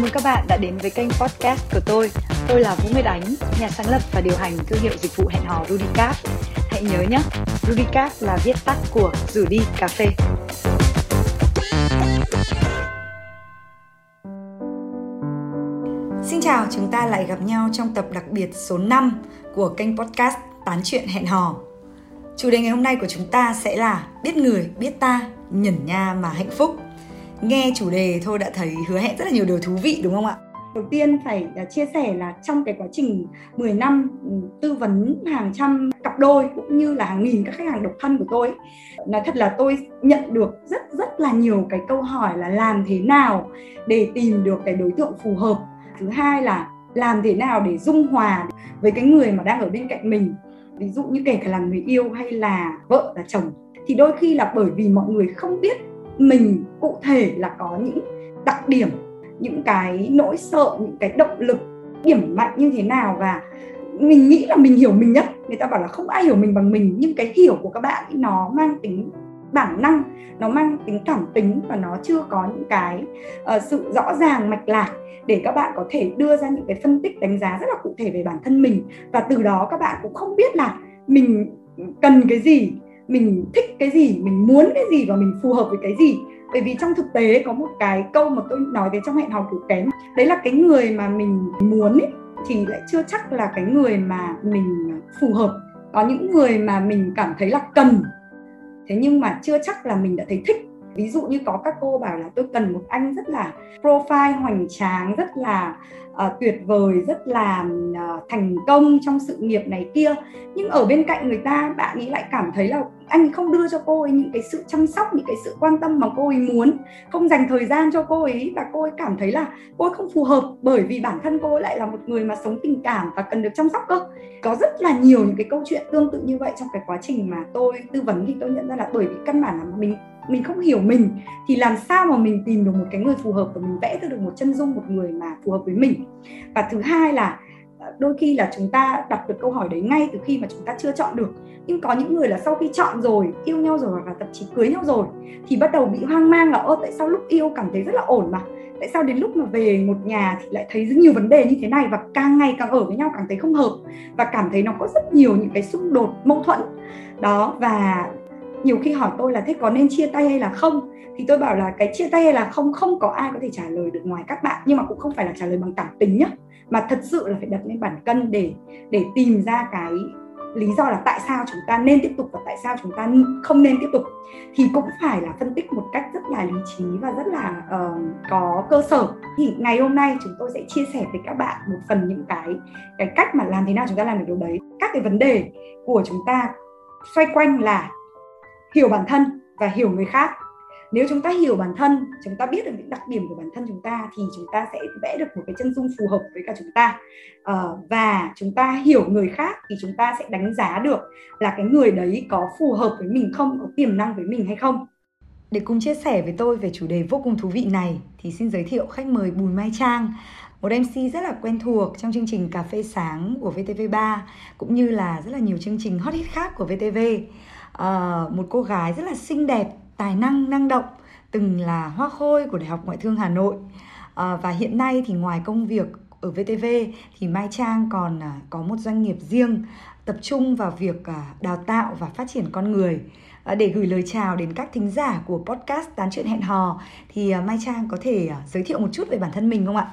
mừng các bạn đã đến với kênh podcast của tôi. Tôi là Vũ Nguyệt Ánh, nhà sáng lập và điều hành thương hiệu dịch vụ hẹn hò Rudicap. Hãy nhớ nhé, Rudicap là viết tắt của rủ đi cà phê. Xin chào, chúng ta lại gặp nhau trong tập đặc biệt số 5 của kênh podcast Tán chuyện hẹn hò. Chủ đề ngày hôm nay của chúng ta sẽ là biết người, biết ta, nhẩn nha mà hạnh phúc nghe chủ đề thôi đã thấy hứa hẹn rất là nhiều điều thú vị, đúng không ạ? Đầu tiên phải à, chia sẻ là trong cái quá trình 10 năm ừ, tư vấn hàng trăm cặp đôi cũng như là hàng nghìn các khách hàng độc thân của tôi nói thật là tôi nhận được rất rất là nhiều cái câu hỏi là làm thế nào để tìm được cái đối tượng phù hợp thứ hai là làm thế nào để dung hòa với cái người mà đang ở bên cạnh mình, ví dụ như kể cả là người yêu hay là vợ là chồng thì đôi khi là bởi vì mọi người không biết mình cụ thể là có những đặc điểm những cái nỗi sợ những cái động lực điểm mạnh như thế nào và mình nghĩ là mình hiểu mình nhất. Người ta bảo là không ai hiểu mình bằng mình nhưng cái hiểu của các bạn nó mang tính bản năng nó mang tính cảm tính và nó chưa có những cái uh, sự rõ ràng mạch lạc để các bạn có thể đưa ra những cái phân tích đánh giá rất là cụ thể về bản thân mình. Và từ đó các bạn cũng không biết là mình cần cái gì mình thích cái gì mình muốn cái gì và mình phù hợp với cái gì. Bởi vì trong thực tế có một cái câu mà tôi nói về trong hẹn hò kiểu kém đấy là cái người mà mình muốn ấy, thì lại chưa chắc là cái người mà mình phù hợp. Có những người mà mình cảm thấy là cần thế nhưng mà chưa chắc là mình đã thấy thích ví dụ như có các cô bảo là tôi cần một anh rất là profile hoành tráng rất là uh, tuyệt vời rất là uh, thành công trong sự nghiệp này kia. Nhưng ở bên cạnh người ta bạn ấy lại cảm thấy là anh không đưa cho cô ấy những cái sự chăm sóc những cái sự quan tâm mà cô ấy muốn không dành thời gian cho cô ấy và cô ấy cảm thấy là cô ấy không phù hợp bởi vì bản thân cô ấy lại là một người mà sống tình cảm và cần được chăm sóc cơ. Có rất là nhiều những cái câu chuyện tương tự như vậy trong cái quá trình mà tôi tư vấn thì tôi nhận ra là bởi vì căn bản là mình mình không hiểu mình, thì làm sao mà mình tìm được một cái người phù hợp và mình vẽ ra được một chân dung một người mà phù hợp với mình? Và thứ hai là ờ, đôi khi là chúng ta đặt được câu hỏi đấy ngay từ khi mà chúng ta chưa chọn được. Nhưng có những người là sau khi chọn rồi, yêu nhau rồi và thậm chí cưới nhau rồi, thì bắt đầu bị hoang mang là, ơ, tại sao lúc yêu cảm thấy rất là ổn mà? Tại sao đến lúc mà về một nhà thì lại thấy rất nhiều vấn đề như thế này? Và càng ngày càng ở với nhau càng thấy không hợp và cảm thấy nó có rất nhiều những cái xung đột, mâu thuẫn. Đó, và nhiều khi hỏi tôi là thế có nên chia tay hay là không? Thì tôi bảo là cái chia tay hay là không không có ai có thể trả lời được ngoài các bạn nhưng mà cũng không phải là trả lời bằng cảm tính nhá. Mà thật sự là phải đặt lên bản cân để để tìm ra cái lý do là tại sao chúng ta nên tiếp tục và tại sao chúng ta không nên tiếp tục. Thì cũng phải là phân tích một cách rất là lý trí và rất là uh, có cơ sở. Thì ngày hôm nay chúng tôi sẽ chia sẻ với các bạn một phần những cái cái cách mà làm thế nào chúng ta làm được điều đấy. Các cái vấn đề của chúng ta xoay quanh là hiểu bản thân và hiểu người khác. Nếu chúng ta hiểu bản thân chúng ta biết được những đặc điểm của bản thân chúng ta thì chúng ta sẽ vẽ được một cái chân dung phù hợp với cả chúng ta. À, và chúng ta hiểu người khác thì chúng ta sẽ đánh giá được là cái người đấy có phù hợp với mình không có tiềm năng với mình hay không. Để cùng chia sẻ với tôi về chủ đề vô cùng thú vị này thì xin giới thiệu khách mời Bùi Mai Trang một MC rất là quen thuộc trong chương trình Cà phê sáng của VTV3 cũng như là rất là nhiều chương trình hot hit khác của VTV uh, một cô gái rất là xinh đẹp tài năng năng động từng là hoa khôi của Đại học Ngoại thương Hà Nội à, và hiện nay thì ngoài công việc ở VTV thì Mai Trang còn à, có một doanh nghiệp riêng tập trung vào việc à, đào tạo và phát triển con người ờ, để gửi lời chào đến các thính giả của podcast tán chuyện hẹn hò thì à, Mai Trang có thể à, giới thiệu một chút về bản thân mình không ạ?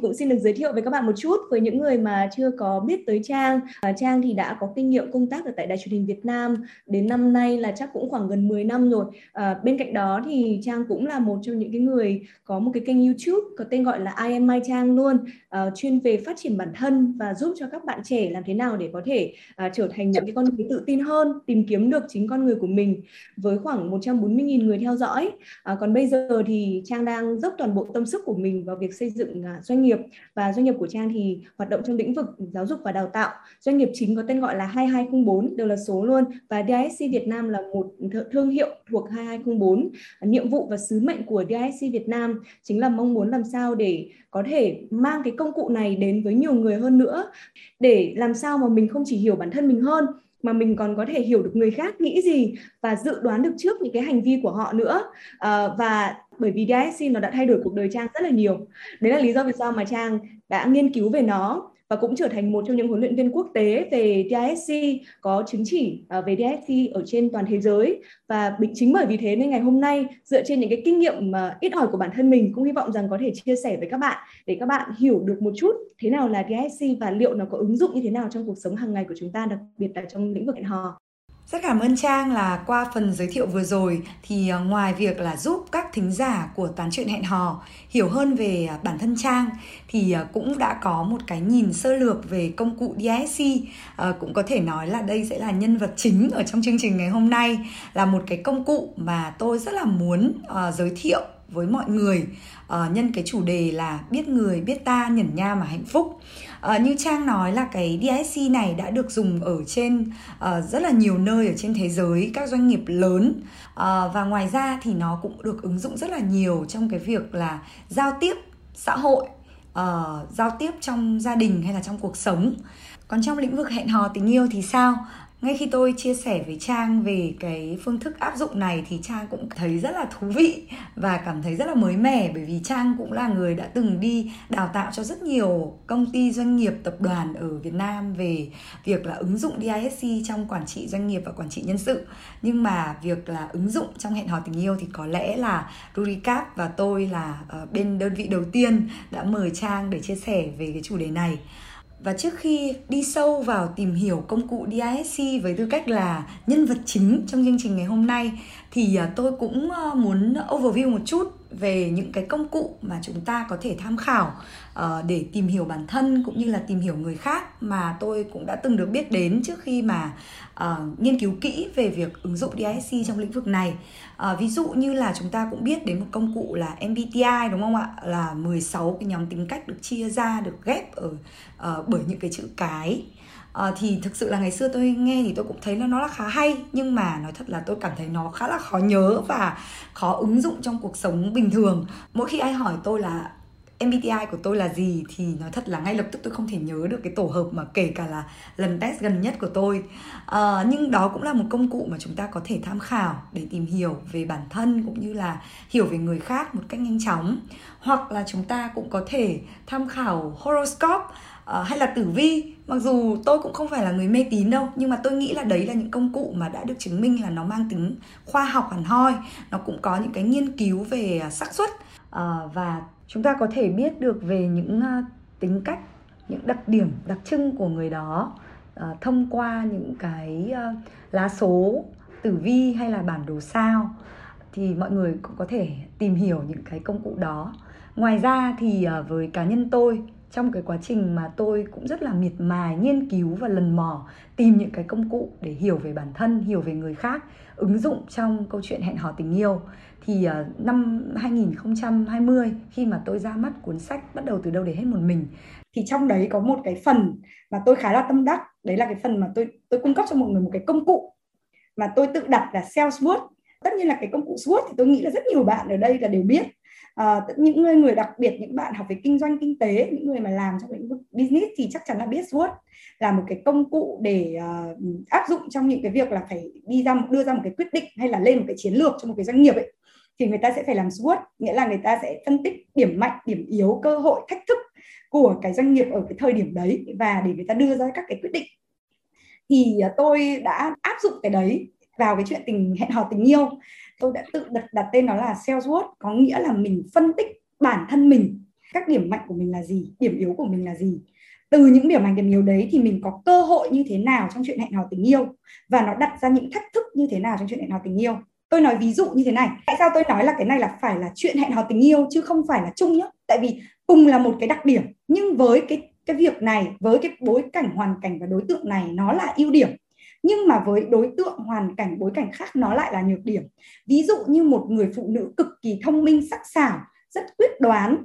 Cũng xin được giới thiệu với các bạn một chút với những người mà chưa có biết tới Trang. À, Trang thì đã có kinh nghiệm công tác ở tại Đài truyền hình Việt Nam đến năm nay là chắc cũng khoảng gần 10 năm rồi. À, bên cạnh đó thì Trang cũng là một trong những cái người có một cái kênh YouTube có tên gọi là I am My Trang luôn, à, chuyên về phát triển bản thân và giúp cho các bạn trẻ làm thế nào để có thể à, trở thành những cái con người tự tin hơn, tìm kiếm được chính con người của mình với khoảng 140.000 người theo dõi. À, còn bây giờ thì Trang đang dốc toàn bộ tâm sức của mình vào việc xây dựng à, doanh nghiệp nghiệp và doanh nghiệp của Trang thì hoạt động trong lĩnh vực giáo dục và đào tạo. Doanh nghiệp chính có tên gọi là 2204 đều là số luôn và DISC Việt Nam là một thương hiệu thuộc 2204. Nhiệm vụ và sứ mệnh của DISC Việt Nam chính là mong muốn làm sao để có thể mang cái công cụ này đến với nhiều người hơn nữa để làm sao mà mình không chỉ hiểu bản thân mình hơn mà mình còn có thể hiểu được người khác nghĩ gì và dự đoán được trước những cái hành vi của họ nữa à, và bởi vì DISC nó đã thay đổi cuộc đời Trang rất là nhiều. Đấy là lý do vì sao mà Trang đã nghiên cứu về nó và cũng trở thành một trong những huấn luyện viên quốc tế về DISC có chứng chỉ à, về DISC ở trên toàn thế giới. Và chính bởi vì thế nên ngày hôm nay, dựa trên những cái kinh nghiệm mà ít ỏi của bản thân mình, cũng hy vọng rằng có thể chia sẻ với các bạn để các bạn hiểu được một chút thế nào là DISC và liệu nó có ứng dụng như thế nào trong cuộc sống hàng ngày của chúng ta, đặc biệt là trong lĩnh vực hẹn hò rất cảm ơn Trang là qua phần giới thiệu vừa rồi. Thì à, ngoài việc là giúp các thính giả của tán chuyện hẹn hò hiểu hơn về à, bản thân Trang thì à, cũng đã có một cái nhìn sơ lược về công cụ DSC à, cũng có thể nói là đây sẽ là nhân vật chính ở trong chương trình ngày hôm nay là một cái công cụ mà tôi rất là muốn uh, giới thiệu với mọi người. Uh, nhân cái chủ đề là biết người biết ta nhẩn nha mà hạnh phúc. Uh, như trang nói là cái DSC này đã được dùng ở trên uh, rất là nhiều nơi ở trên thế giới các doanh nghiệp lớn. Uh, và ngoài ra thì nó cũng được ứng dụng rất là nhiều trong cái việc là giao tiếp xã hội uh, giao tiếp trong gia đình hay là trong cuộc sống. Còn trong lĩnh vực hẹn hò tình yêu thì sao? Ngay khi tôi chia sẻ với trang về cái phương thức áp dụng này thì trang cũng thấy rất là thú vị và cảm thấy rất là mới mẻ, bởi vì trang cũng là người đã từng đi đào tạo cho rất nhiều công ty doanh nghiệp tập đoàn ở việt nam về việc là ứng dụng disc trong quản trị doanh nghiệp và quản trị nhân sự. Nhưng mà việc là ứng dụng trong hẹn hò tình yêu thì có lẽ là Ruricap và tôi là ờ, bên đơn vị đầu tiên đã mời trang để chia sẻ về cái chủ đề này và trước khi đi sâu vào tìm hiểu công cụ DISC với tư cách là nhân vật chính trong chương trình ngày hôm nay, thì à, tôi cũng à, muốn overview một chút về những cái công cụ mà chúng ta có thể tham khảo uh, để tìm hiểu bản thân cũng như là tìm hiểu người khác mà tôi cũng đã từng được biết đến trước khi mà uh, nghiên cứu kỹ về việc ứng dụng DISC trong lĩnh vực này. Uh, ví dụ như là chúng ta cũng biết đến một công cụ là MBTI đúng không ạ? Là 16 cái nhóm tính cách được chia ra, được ghép ở uh, bởi những cái chữ cái à, thì thực sự là ngày xưa tôi nghe thì tôi cũng thấy là nó là khá hay nhưng mà nói thật là tôi cảm thấy nó khá là khó nhớ và khó ứng dụng trong cuộc sống bình thường mỗi khi ai hỏi tôi là MBTI của tôi là gì thì nói thật là ngay lập tức tôi không thể nhớ được cái tổ hợp mà kể cả là lần test gần nhất của tôi. À, nhưng đó cũng là một công cụ mà chúng ta có thể tham khảo để tìm hiểu về bản thân cũng như là hiểu về người khác một cách nhanh chóng. Hoặc là chúng ta cũng có thể tham khảo horoscope À, hay là tử vi. Mặc dù tôi cũng không phải là người mê tín đâu nhưng mà tôi nghĩ là đấy là những công cụ mà đã được chứng minh là nó mang tính khoa học hẳn hoi. Nó cũng có những cái nghiên cứu về xác suất à, và chúng ta có thể biết được về những uh, tính cách những đặc điểm đặc trưng của người đó uh, thông qua những cái uh, lá số tử vi hay là bản đồ sao. Thì mọi người cũng có thể tìm hiểu những cái công cụ đó. Ngoài ra thì uh, với cá nhân tôi trong cái quá trình mà tôi cũng rất là miệt mài nghiên cứu và lần mò tìm những cái công cụ để hiểu về bản thân, hiểu về người khác, ứng dụng trong câu chuyện hẹn hò tình yêu thì ờ, năm 2020 khi mà tôi ra mắt cuốn sách bắt đầu từ đâu để hết một mình thì trong đấy có một cái phần mà tôi khá là tâm đắc. Đấy là cái phần mà tôi tôi cung cấp cho mọi người một cái công cụ mà tôi tự đặt là Salesforce tất nhiên là cái công cụ SWOT thì tôi nghĩ là rất nhiều bạn ở đây là đều biết. À, những người người đặc biệt những bạn học về kinh doanh kinh tế những người mà làm trong lĩnh vực business thì chắc chắn là biết SWOT là một cái công cụ để uh, áp dụng trong những cái việc là phải đi ra đưa ra một cái quyết định hay là lên một cái chiến lược cho một cái doanh nghiệp ấy thì người ta sẽ phải làm SWOT nghĩa là người ta sẽ phân tích điểm mạnh, điểm yếu, cơ hội, thách thức của cái doanh nghiệp ở cái thời điểm đấy và để người ta đưa ra các cái quyết định. Thì à, tôi đã áp dụng cái đấy vào cái chuyện tình, hẹn hò tình yêu. Tôi đã tự đặt đặt tên nó là Salesforce có nghĩa là mình phân tích bản thân mình, các điểm mạnh của mình là gì, điểm yếu của mình là gì. Từ những điểm mạnh, điểm yếu đấy thì mình có cơ hội như thế nào trong chuyện hẹn hò tình yêu và nó đặt ra những thách thức như thế nào trong chuyện hẹn hò tình yêu tôi nói ví dụ như thế này. Tại sao tôi nói là cái này là phải là chuyện hẹn hò tình yêu chứ không phải là chung nhá? Tại vì cùng là một cái đặc điểm nhưng với cái cái việc này với cái bối cảnh hoàn cảnh và đối tượng này nó là ưu điểm. Nhưng mà với đối tượng hoàn cảnh bối cảnh khác nó lại là nhược điểm. Ví dụ như một người phụ nữ cực kỳ thông minh sắc sảo rất quyết đoán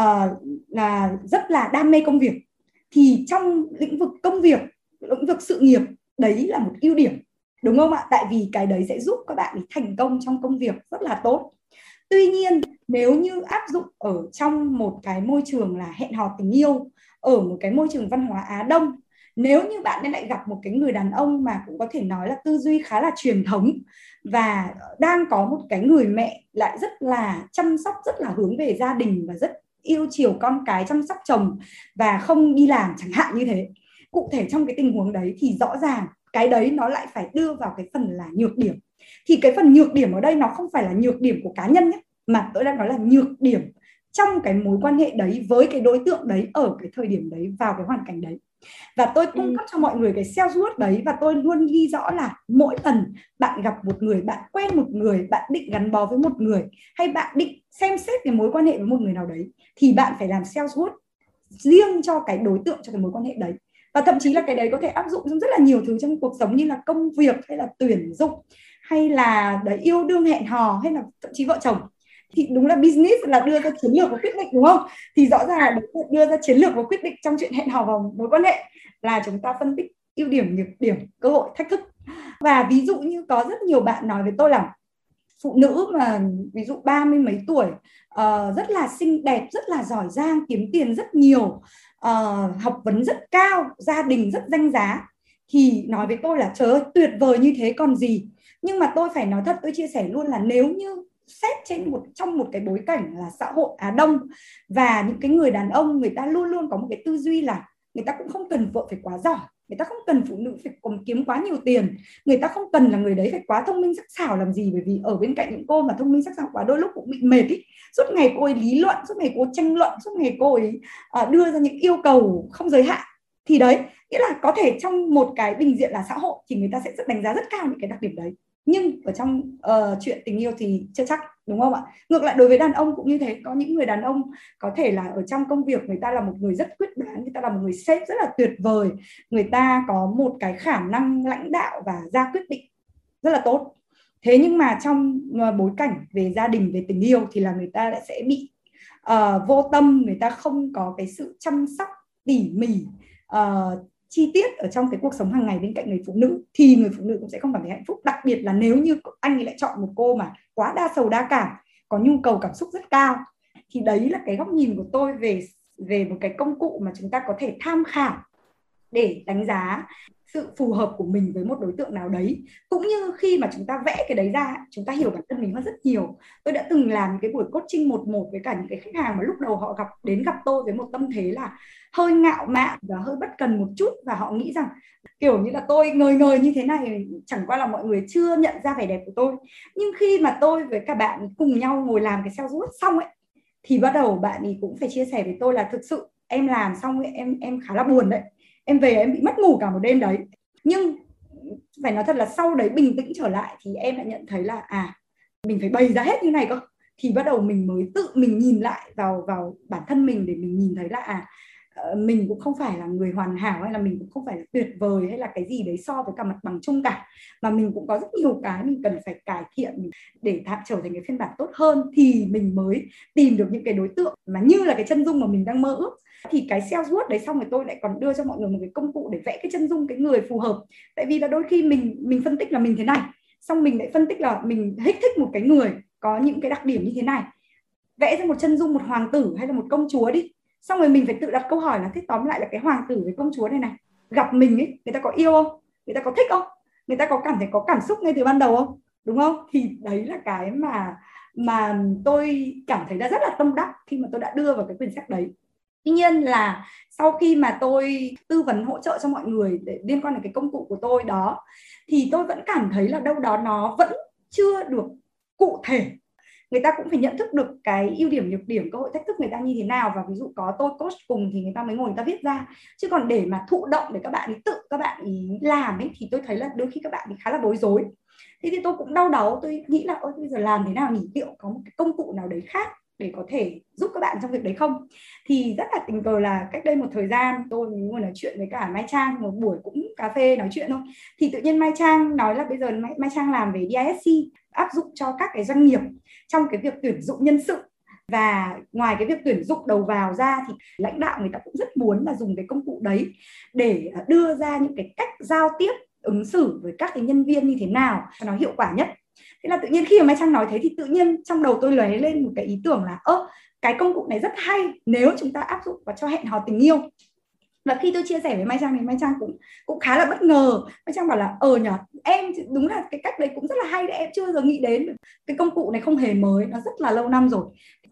uh, là rất là đam mê công việc thì trong lĩnh vực công việc lĩnh vực sự nghiệp đấy là một ưu điểm đúng không ạ? Tại vì cái đấy sẽ giúp các bạn thành công trong công việc rất là tốt. Tuy nhiên, nếu như áp dụng ở trong một cái môi trường là hẹn hò tình yêu, ở một cái môi trường văn hóa á đông, nếu như bạn lại gặp một cái người đàn ông mà cũng có thể nói là tư duy khá là truyền thống và đang có một cái người mẹ lại rất là chăm sóc, rất là hướng về gia đình và rất yêu chiều con cái chăm sóc chồng và không đi làm chẳng hạn như thế. Cụ thể trong cái tình huống đấy thì rõ ràng cái đấy nó lại phải đưa vào cái phần là nhược điểm. Thì cái phần nhược điểm ở đây nó không phải là nhược điểm của cá nhân nhé mà tôi đang nói là nhược điểm trong cái mối quan hệ đấy với cái đối tượng đấy ở cái thời điểm đấy vào cái hoàn cảnh đấy. Và tôi cung ừ. cấp cho mọi người cái self worth đấy và tôi luôn ghi rõ là mỗi lần bạn gặp một người bạn quen một người bạn định gắn bó với một người hay bạn định xem xét cái mối quan hệ với một người nào đấy thì bạn phải làm self worth riêng cho cái đối tượng cho cái mối quan hệ đấy và thậm chí là cái đấy có thể áp dụng trong rất là nhiều thứ trong cuộc sống như là công việc hay là tuyển dụng hay là đấy, yêu đương hẹn hò hay là thậm chí vợ chồng. Thì đúng là business là đưa ra chiến lược và quyết định, đúng không? Thì rõ ràng là đưa ra chiến lược và quyết định trong chuyện hẹn hò và mối quan hệ là chúng ta phân tích ưu điểm, nhược điểm, cơ hội, thách thức. Và ví dụ như có rất nhiều bạn nói với tôi là phụ nữ mà ví dụ ba mươi mấy tuổi uh, rất là xinh đẹp rất là giỏi giang kiếm tiền rất nhiều uh, học vấn rất cao gia đình rất danh giá thì nói với tôi là trời ơi tuyệt vời như thế còn gì? Nhưng mà tôi phải nói thật tôi chia sẻ luôn là nếu như xét trên một trong một cái bối cảnh là xã hội Á Đông và những cái người đàn ông người ta luôn luôn có một cái tư duy là người ta cũng không cần vợ phải quá giỏi người ta không cần phụ nữ phải cùng kiếm quá nhiều tiền. Người ta không cần là người đấy phải quá thông minh sắc sảo làm gì bởi vì ở bên cạnh những cô mà thông minh sắc sảo quá đôi lúc cũng bị mệt ý. Suốt ngày cô ấy lý luận suốt ngày cô tranh luận suốt ngày cô ấy à, đưa ra những yêu cầu không giới hạn. Thì đấy nghĩa là có thể trong một cái bình diện là xã hội thì người ta sẽ đánh giá rất cao những cái đặc điểm đấy. Nhưng ở trong uh, chuyện tình yêu thì chưa chắc đúng không ạ? Ngược lại đối với đàn ông cũng như thế. Có những người đàn ông có thể là ở trong công việc người ta là một người rất quyết đoán người ta là một người sếp rất là tuyệt vời. Người ta có một cái khả năng lãnh đạo và ra quyết định rất là tốt. Thế nhưng mà trong ờ, bối cảnh về gia đình về tình yêu thì là người ta lại sẽ bị uh, vô tâm. Người ta không có cái sự chăm sóc tỉ mỉ uh, chi tiết ở trong cái cuộc sống hàng ngày bên cạnh người phụ nữ, thì người phụ nữ cũng sẽ không cảm thấy hạnh phúc. Đặc biệt là nếu như anh ấy lại chọn một cô mà quá đa sầu đa cảm, có nhu cầu cảm xúc rất cao, thì đấy là cái góc nhìn của tôi về về một cái công cụ mà chúng ta có thể tham khảo để đánh giá sự phù hợp của mình với một đối tượng nào đấy. Cũng như khi mà chúng ta vẽ cái đấy ra chúng ta hiểu bản thân mình hơn rất nhiều. Tôi đã từng làm cái buổi coaching một một với cả những cái khách hàng mà lúc đầu họ gặp đến gặp tôi với một tâm thế là hơi ngạo mạn và hơi bất cần một chút và họ nghĩ rằng kiểu như là tôi ngời ngời như thế này chẳng qua là mọi người chưa nhận ra vẻ đẹp của tôi. Nhưng khi mà tôi với các bạn cùng nhau ngồi làm cái sales rút xong ấy thì bắt đầu bạn ấy cũng phải chia sẻ với tôi là thực sự em làm xong ấy, em em khá là buồn đấy em về em bị mất ngủ cả một đêm đấy. Nhưng phải nói thật là sau đấy bình tĩnh trở lại thì em lại nhận thấy là à mình phải bày ra hết như này cơ. Thì bắt đầu mình mới tự mình nhìn lại vào vào bản thân mình để mình nhìn thấy là à Ờ, mình cũng không phải là người hoàn hảo hay là mình cũng không phải là tuyệt vời hay là cái gì đấy so với cả mặt bằng chung cả. Mà mình cũng có rất nhiều cái mình cần phải cải thiện để thạm trở thành cái phiên bản tốt hơn thì mình mới tìm được những cái đối tượng mà như là cái chân dung mà mình đang mơ ước. Thì cái sales word đấy xong rồi tôi lại còn đưa cho mọi người một cái công cụ để vẽ cái chân dung cái người phù hợp. Tại vì là đôi khi mình mình phân tích là mình thế này, xong mình lại phân tích là mình thích thích một cái người có những cái đặc điểm như thế này. Vẽ ra một chân dung một hoàng tử hay là một công chúa đi xong rồi mình phải tự đặt câu hỏi là thế tóm lại là cái hoàng tử với công chúa này này, gặp mình ấy, người ta có yêu không? Người ta có thích không? Người ta có cảm thấy có cảm xúc ngay từ ban đầu không? Đúng không? Thì đấy là cái mà mà tôi cảm thấy là rất là tâm đắc khi mà tôi đã đưa vào cái quyển sách đấy. Tuy nhiên là sau khi mà tôi tư vấn hỗ trợ cho mọi người để liên quan đến cái công cụ của tôi đó, thì tôi vẫn cảm thấy là đâu đó nó vẫn chưa được cụ thể người ta cũng phải nhận thức được cái ưu điểm nhược điểm cơ hội thách thức người ta như thế nào. Và ví dụ có tôi coach cùng thì người ta mới ngồi người ta viết ra. Chứ còn để mà thụ động để các bạn ấy tự các bạn ý làm ấy thì tôi thấy là đôi khi các bạn ấy khá là bối rối. Thế thì tôi cũng đau đầu tôi nghĩ là ôi bây giờ làm thế nào nhỉ? Liệu có một cái công cụ nào đấy khác để có thể giúp các bạn trong việc đấy không? Thì rất là tình cờ là cách đây một thời gian tôi ngồi nói chuyện với cả Mai Trang một buổi cũng cà phê nói chuyện thôi. Thì tự nhiên Mai Trang nói là bây giờ Mai, Mai Trang làm về DISC áp dụng cho các cái doanh nghiệp trong cái việc tuyển dụng nhân sự. Và ngoài cái việc tuyển dụng đầu vào ra thì lãnh đạo người ta cũng rất muốn là dùng cái công cụ đấy để à, đưa ra những cái cách giao tiếp, ứng xử với các cái nhân viên như thế nào cho nó hiệu quả nhất. Thế là tự nhiên khi mà mai trang nói thế thì tự nhiên trong đầu tôi lấy lên một cái ý tưởng là, ơ, cái công cụ này rất hay nếu chúng ta áp dụng vào cho hẹn hò tình yêu và khi tôi chia sẻ với Mai Trang thì Mai Trang cũng cũng khá là bất ngờ. Mai Trang bảo là ờ nhở, em đúng là cái cách đấy cũng rất là hay đấy, em chưa giờ nghĩ đến. Cái công cụ này không hề mới, nó rất là lâu năm rồi.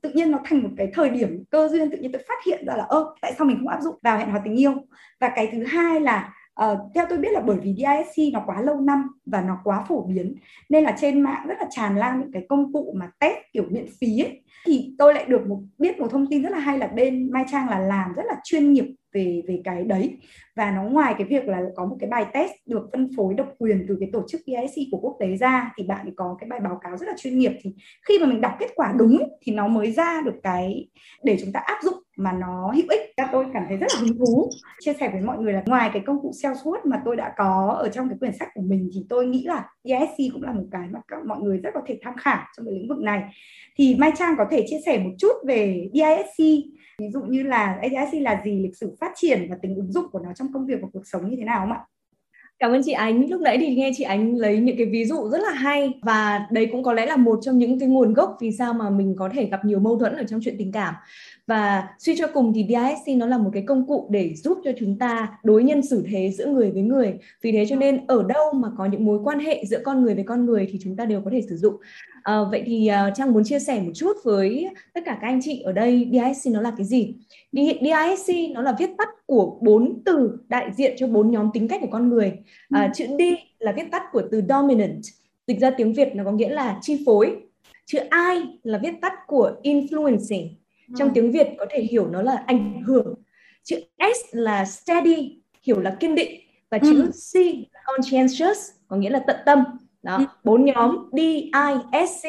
Tự nhiên nó thành một cái thời điểm cơ duyên, tự nhiên tôi phát hiện ra là, ơ, tại sao mình không áp dụng vào hẹn hò tình yêu? Và cái thứ hai là Uh, theo tôi biết là bởi vì DISC nó quá lâu năm và nó quá phổ biến nên là trên mạng rất là tràn lan những cái công cụ mà test kiểu miễn phí ấy. thì tôi lại được một biết một thông tin rất là hay là bên Mai Trang là làm rất là chuyên nghiệp về về cái đấy. Và nó ngoài cái việc là có một cái bài test được phân phối độc quyền từ cái tổ chức DISC của quốc tế ra thì bạn có cái bài báo cáo rất là chuyên nghiệp. Thì khi mà mình đọc kết quả đúng thì nó mới ra được cái để chúng ta áp dụng mà nó hữu ích. Các tôi cảm thấy rất là hứng thú. Chia sẻ với mọi người là ngoài cái công cụ Salesforce mà tôi đã có ở trong cái quyển sách của mình thì tôi nghĩ là ESC cũng là một cái mà các mọi người rất có thể tham khảo trong cái lĩnh vực này. Thì Mai Trang có thể chia sẻ một chút về ESC ví dụ như là ESC là gì, lịch sử phát triển và tính ứng dụng của nó trong công việc và cuộc sống như thế nào không ạ? Cảm ơn chị Ánh. Lúc nãy thì nghe chị Ánh lấy những cái ví dụ rất là hay và đấy cũng có lẽ là một trong những cái nguồn gốc vì sao mà mình có thể gặp nhiều mâu thuẫn ở trong chuyện tình cảm. Và suy cho cùng thì DISC nó là một cái công cụ để giúp cho chúng ta đối nhân xử thế giữa người với người. Vì thế cho nên ở đâu mà có những mối quan hệ giữa con người với con người thì chúng ta đều có thể sử dụng. À, vậy thì uh, Trang muốn chia sẻ một chút với tất cả các anh chị ở đây DISC nó là cái gì? DISC nó là viết tắt của bốn từ đại diện cho bốn nhóm tính cách của con người. À, ừ. chữ D là viết tắt của từ dominant. Dịch ra tiếng Việt nó có nghĩa là chi phối. Chữ I là viết tắt của influencing. Trong ừ. tiếng Việt có thể hiểu nó là ảnh hưởng. Chữ S là steady, hiểu là kiên định. Và chữ ừ. C là conscientious, có nghĩa là tận tâm đó ừ. bốn nhóm D I S C.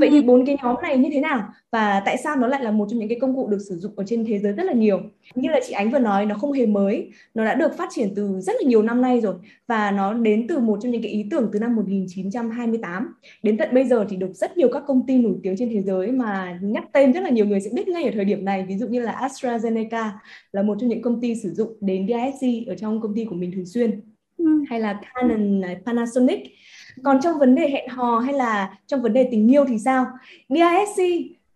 Vậy thì ừ. bốn cái nhóm này như thế nào? Và tại sao nó lại là một trong những cái công cụ được sử dụng ở trên thế giới rất là nhiều? Như là chị Ánh vừa nói nó không hề mới. Nó đã được phát triển từ rất là nhiều năm nay rồi. Và nó đến từ một trong những cái ý tưởng từ năm 1928 đến tận bây giờ thì được rất nhiều các công ty nổi tiếng trên thế giới mà nhắc tên rất là nhiều người sẽ biết ngay ở thời điểm này. Ví dụ như là AstraZeneca là một trong những công ty sử dụng đến DISC ở trong công ty của mình thường xuyên. Ừ. hay là Canon, Panasonic còn trong vấn đề hẹn hò hay là trong vấn đề tình yêu thì sao? DISC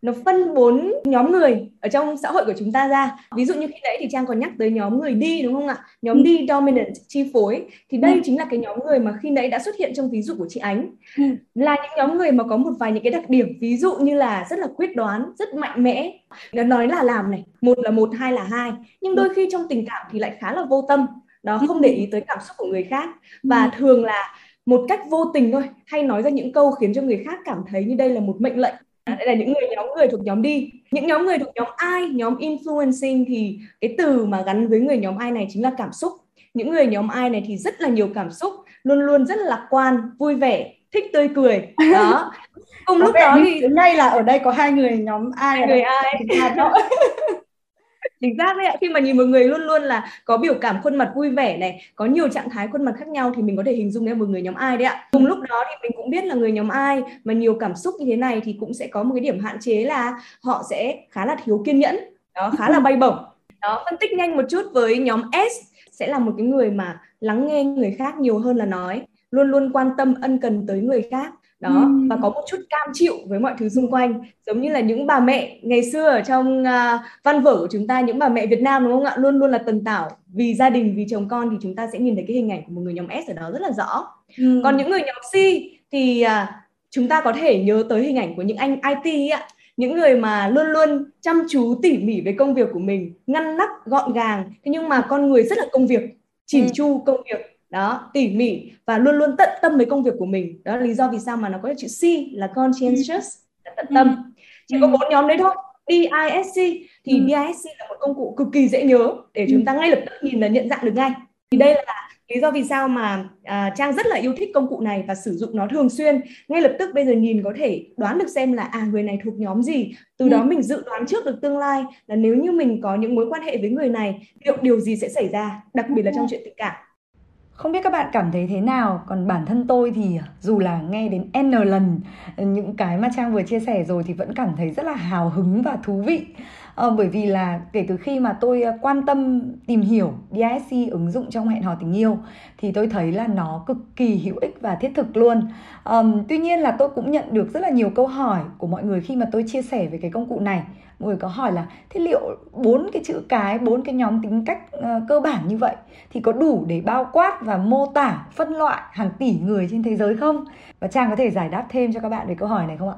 nó phân bốn nhóm người ở trong xã hội của chúng ta ra. Ví dụ như khi nãy thì trang còn nhắc tới nhóm người đi đúng không ạ? Nhóm ừ. đi dominant chi phối. Thì đây ừ. chính là cái nhóm người mà khi nãy đã xuất hiện trong ví dụ của chị ánh. Ừ. là những nhóm người mà có một vài những cái đặc điểm ví dụ như là rất là quyết đoán rất mạnh mẽ. Nó nói là làm này một là một hai là hai. Nhưng đôi khi trong tình cảm thì lại khá là vô tâm. Đó không để ý tới cảm xúc của người khác. Và thường là một cách vô tình thôi hay nói ra những câu khiến cho người khác cảm thấy như đây là một mệnh lệnh. Đây là những người nhóm người thuộc nhóm đi. Những nhóm người thuộc nhóm ai? Nhóm influencing thì cái từ mà gắn với người nhóm ai này chính là cảm xúc. Những người nhóm ai này thì rất là nhiều cảm xúc luôn luôn rất là lạc quan vui vẻ thích tươi cười. Đó. Cùng lúc đó thì ngay là ở đây có hai người nhóm ai người ai chính xác đấy ạ. Khi mà nhìn một người luôn luôn là có biểu cảm khuôn mặt vui vẻ này, có nhiều trạng thái khuôn mặt khác nhau thì mình có thể hình dung đến một người nhóm ai đấy ạ. Cùng lúc đó thì mình cũng biết là người nhóm ai mà nhiều cảm xúc như thế này thì cũng sẽ có một cái điểm hạn chế là họ sẽ khá là thiếu kiên nhẫn, đó, khá là bay bổng. Đó, phân tích nhanh một chút với nhóm S sẽ là một cái người mà lắng nghe người khác nhiều hơn là nói, luôn luôn quan tâm ân cần tới người khác đó ừ. và có một chút cam chịu với mọi thứ xung quanh giống như là những bà mẹ ngày xưa ở trong uh, văn vở của chúng ta những bà mẹ Việt Nam đúng không ạ luôn luôn là tần tảo vì gia đình vì chồng con thì chúng ta sẽ nhìn thấy cái hình ảnh của một người nhóm S ở đó rất là rõ ừ. còn những người nhóm C thì uh, chúng ta có thể nhớ tới hình ảnh của những anh IT ạ những người mà luôn luôn chăm chú tỉ mỉ với công việc của mình ngăn nắp gọn gàng thế nhưng mà con người rất là công việc chỉn ừ. chu công việc đó tỉ mỉ và luôn luôn tận tâm với công việc của mình. Đó là lý do vì sao mà nó có chữ C là conscientious là tận tâm. Ừ. chỉ có ừ. bốn nhóm đấy thôi. DISC thì ừ. DISC là một công cụ cực kỳ dễ nhớ để chúng ta ngay lập tức nhìn là nhận dạng được ngay. Thì đây là lý do vì sao mà à, trang rất là yêu thích công cụ này và sử dụng nó thường xuyên. Ngay lập tức bây giờ nhìn có thể đoán được xem là à người này thuộc nhóm gì. Từ đó mình dự đoán trước được tương lai là nếu như mình có những mối quan hệ với người này liệu điều gì sẽ xảy ra đặc biệt là trong chuyện tình cảm không biết các bạn cảm thấy thế nào, còn bản thân tôi thì dù là nghe đến N lần những cái mà Trang vừa chia sẻ rồi thì vẫn cảm thấy rất là hào hứng và thú vị. À, bởi vì là kể từ khi mà tôi ờ, quan tâm tìm hiểu DISC ứng dụng trong hẹn hò tình yêu thì tôi thấy là nó cực kỳ hữu ích và thiết thực luôn. Um, tuy nhiên là tôi cũng nhận được rất là nhiều câu hỏi của mọi người khi mà tôi chia sẻ về cái công cụ này mọi người có hỏi là thế liệu bốn cái chữ cái bốn cái nhóm tính cách uh, cơ bản như vậy thì có đủ để bao quát và mô tả phân loại hàng tỷ người trên thế giới không? Và trang có thể giải đáp thêm cho các bạn về câu hỏi này không ạ?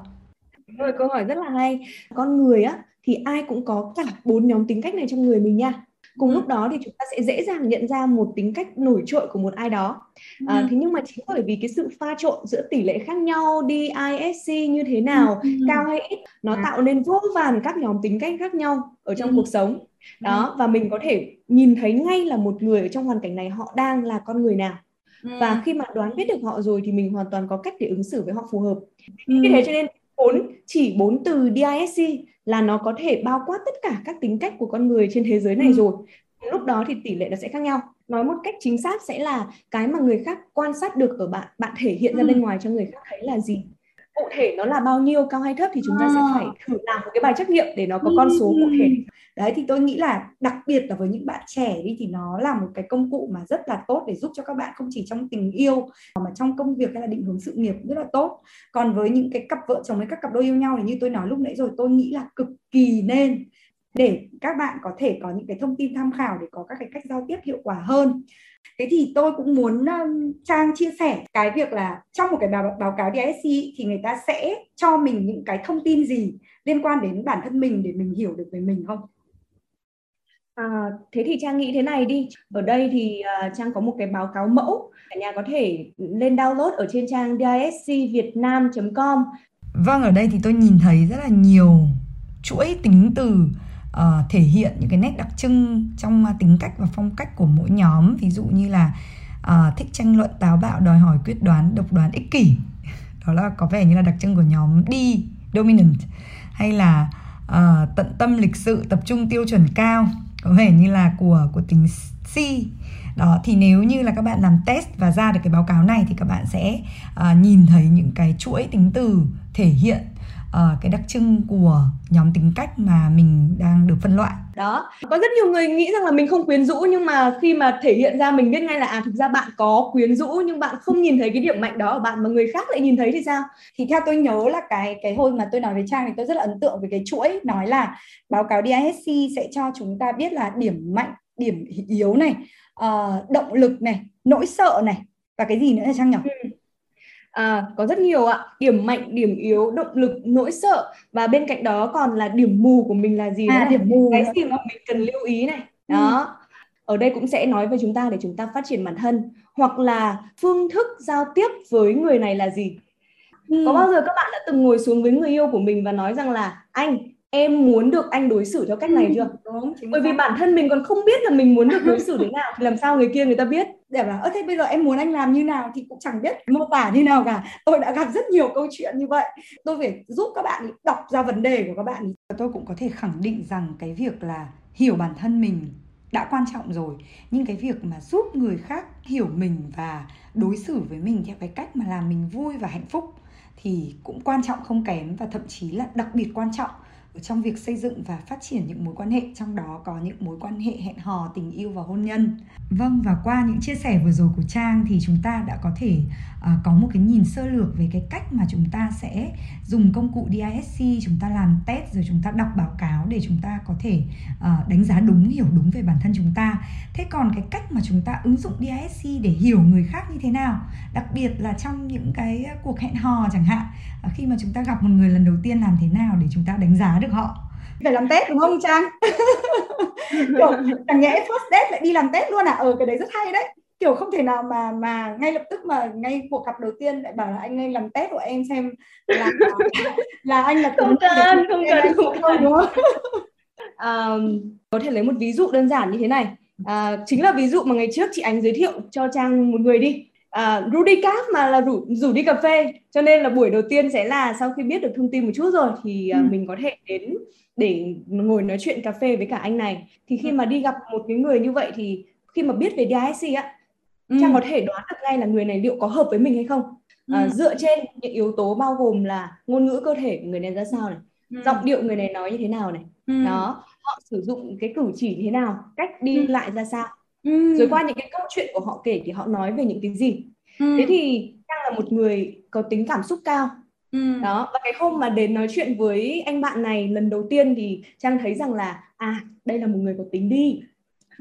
Rồi câu hỏi rất là hay. Con người á thì ai cũng có cả bốn nhóm tính cách này trong người mình nha cùng ừ. lúc đó thì chúng ta sẽ dễ dàng nhận ra một tính cách nổi trội của một ai đó à, ừ. thế nhưng mà chính bởi vì cái sự pha trộn giữa tỷ lệ khác nhau DISC như thế nào ừ. cao hay ít nó à. tạo nên vô vàn các nhóm tính cách khác nhau ở trong ừ. cuộc sống đó ừ. và mình có thể nhìn thấy ngay là một người ở trong hoàn cảnh này họ đang là con người nào ừ. và khi mà đoán biết được họ rồi thì mình hoàn toàn có cách để ứng xử với họ phù hợp ừ. như thế cho nên bốn chỉ bốn từ DISC là nó có thể bao quát tất cả các tính cách của con người trên thế giới này ừ. rồi lúc đó thì tỷ lệ nó sẽ khác nhau nói một cách chính xác sẽ là cái mà người khác quan sát được ở bạn bạn thể hiện ra ừ. bên ngoài cho người khác thấy là gì cụ thể nó là bao nhiêu cao hay thấp thì chúng ta à. sẽ phải thử làm một cái bài trắc nghiệm để nó có con số cụ thể. đấy thì tôi nghĩ là đặc biệt là với những bạn trẻ đi thì nó là một cái công cụ mà rất là tốt để giúp cho các bạn không chỉ trong tình yêu mà trong công việc hay là định hướng sự nghiệp rất là tốt. Còn với những cái cặp vợ chồng hay các cặp đôi yêu nhau thì như tôi nói lúc nãy rồi tôi nghĩ là cực kỳ nên để các bạn có thể có những cái thông tin tham khảo để có các cái cách giao tiếp hiệu quả hơn thế thì tôi cũng muốn um, trang chia sẻ cái việc là trong một cái báo báo cáo DISC thì người ta sẽ cho mình những cái thông tin gì liên quan đến bản thân mình để mình hiểu được về mình không À, thế thì Trang nghĩ thế này đi. Ở đây thì uh, Trang có một cái báo cáo mẫu. Cả nhà có thể lên download ở trên trang discvietnam.com. Vâng, ở đây thì tôi nhìn thấy rất là nhiều chuỗi tính từ uh, thể hiện những cái nét đặc trưng trong uh, tính cách và phong cách của mỗi nhóm. Ví dụ như là uh, thích tranh luận táo bạo đòi hỏi quyết đoán độc đoán ích kỷ. Đó là có vẻ như là đặc trưng của nhóm D dominant. Hay là uh, tận tâm lịch sự tập trung tiêu chuẩn cao có vẻ như là của của tính C. Đó thì nếu như là các bạn làm test và ra được cái báo cáo này thì các bạn sẽ uh, nhìn thấy những cái chuỗi tính từ thể hiện uh, cái đặc trưng của nhóm tính cách mà mình đang được phân loại. Đó có rất nhiều người nghĩ rằng là mình không quyến rũ nhưng mà khi mà thể hiện ra mình biết ngay là à thực ra bạn có quyến rũ nhưng bạn không nhìn thấy cái điểm mạnh đó ở bạn mà người khác lại nhìn thấy thì sao? Thì theo tôi nhớ là cái cái hồi mà tôi nói với trang thì tôi rất là ấn tượng với cái chuỗi nói là báo cáo DISC sẽ cho chúng ta biết là điểm mạnh điểm yếu này uh, động lực này nỗi sợ này và cái gì nữa là trang nhỉ? Ừ À, có rất nhiều ạ. Điểm mạnh điểm yếu động lực nỗi sợ. Và bên cạnh đó còn là điểm mù của mình là gì à, điểm mù cái gì mà mình cần lưu ý này? Ừ. đó. Ừ. ở đây cũng sẽ nói với chúng ta để chúng ta phát triển bản thân. Hoặc là phương thức giao tiếp với người này là gì? Ừ. có bao giờ các bạn đã từng ngồi xuống với người yêu của mình và nói rằng là anh em muốn được anh đối xử theo cách này chưa? đúng, bởi vì bản thân mình còn không biết là mình muốn được đối xử thế nào. Thì làm sao người kia người ta biết để bảo, ơ, thế bây giờ em muốn anh làm như nào thì cũng chẳng biết mô tả như nào cả. Tôi đã gặp rất nhiều câu chuyện như vậy. Tôi phải giúp các bạn đọc ra vấn đề của các bạn tôi cũng có thể khẳng định rằng cái việc là hiểu bản thân mình đã quan trọng rồi. Nhưng cái việc mà giúp người khác hiểu mình và đối xử với mình theo cái cách mà làm mình vui và hạnh phúc thì cũng quan trọng không kém và thậm chí là đặc biệt quan trọng trong việc xây dựng và phát triển những mối quan hệ. Trong đó có những mối quan hệ hẹn hò tình yêu và hôn nhân. Vâng và qua những chia sẻ vừa rồi của trang thì chúng ta đã có thể uh, có một cái nhìn sơ lược về cái cách mà chúng ta sẽ dùng công cụ DISC chúng ta làm test rồi chúng ta đọc báo cáo để chúng ta có thể uh, đánh giá đúng hiểu đúng về bản thân chúng ta. Thế còn cái cách mà chúng ta ứng dụng DISC để hiểu người khác như thế nào? Đặc biệt là trong những cái cuộc hẹn hò chẳng hạn uh, khi mà chúng ta gặp một người lần đầu tiên làm thế nào để chúng ta đánh giá được họ. Phải làm test đúng không trang? Kiểu chẳng nhẽ first date lại đi làm test luôn à? Ờ cái đấy rất hay đấy. Kiểu không thể nào mà mà ngay lập tức mà ngay cuộc gặp đầu tiên lại bảo là anh nên làm test của em xem là là anh là không cần không cần không cần đúng không? Um, có thể lấy một ví dụ đơn giản như thế này. À, chính là ví dụ mà ngày trước chị ánh giới thiệu cho trang một người đi à, Rudy Cap mà là rủ rủ đi cà phê cho nên là buổi đầu tiên sẽ là sau khi biết được thông tin một chút rồi thì à, ừ. mình có thể đến để ngồi nói chuyện cà phê với cả anh này thì khi ừ. mà đi gặp một cái người như vậy thì khi mà biết về DISC á ừ. Trang có thể đoán được ngay là người này liệu có hợp với mình hay không à, ừ. dựa trên những yếu tố bao gồm là ngôn ngữ cơ thể của người này ra sao này ừ. giọng điệu người này nói như thế nào này ừ. đó họ sử dụng cái cử chỉ như thế nào cách đi ừ. lại ra sao ừ. rồi qua những cái câu chuyện của họ kể thì họ nói về những cái gì ừ. thế thì Trang là một người có tính cảm xúc cao ừ. đó và cái hôm mà đến nói chuyện với anh bạn này lần đầu tiên thì trang thấy rằng là à đây là một người có tính đi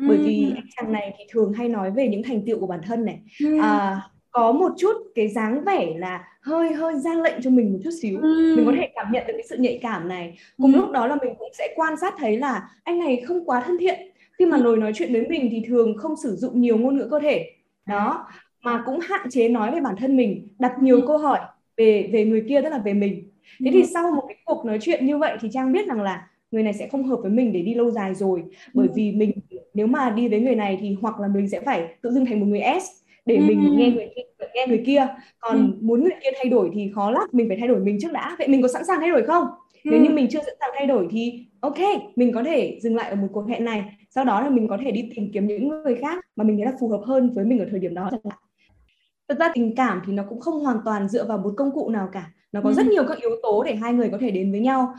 bởi vì anh chàng này thì thường hay nói về những thành tựu của bản thân này à, có một chút cái dáng vẻ là hơi hơi ra lệnh cho mình một chút xíu ừ. mình có thể cảm nhận được cái sự nhạy cảm này cùng ừ. lúc đó là mình cũng sẽ quan sát thấy là anh này không quá thân thiện khi mà ngồi nói chuyện với mình thì thường không sử dụng nhiều ngôn ngữ cơ thể. Đó mà cũng hạn chế nói về bản thân mình đặt nhiều câu hỏi về về người kia tức là về mình. Thế thì sau một cái cuộc nói chuyện như vậy thì trang biết rằng là người này sẽ không hợp với mình để đi lâu dài rồi. Bởi vì mình nếu mà đi với người này thì hoặc là mình sẽ phải tự dưng thành một người S để ừ. mình nghe người kia nghe người kia. Còn ừ. muốn người kia thay đổi thì khó lắm mình phải thay đổi mình trước đã. Vậy mình có sẵn sàng thay đổi không? ừ. Nếu như mình chưa sẵn sàng thay đổi thì ok mình có thể dừng lại ở một cuộc hẹn này sau đó là mình có thể đi tìm kiếm những người khác mà mình thấy là phù hợp hơn với mình ở thời điểm đó thật ra tình cảm thì nó cũng không hoàn toàn dựa vào một công cụ nào cả nó có ừ. rất nhiều các yếu tố để hai người có thể đến với nhau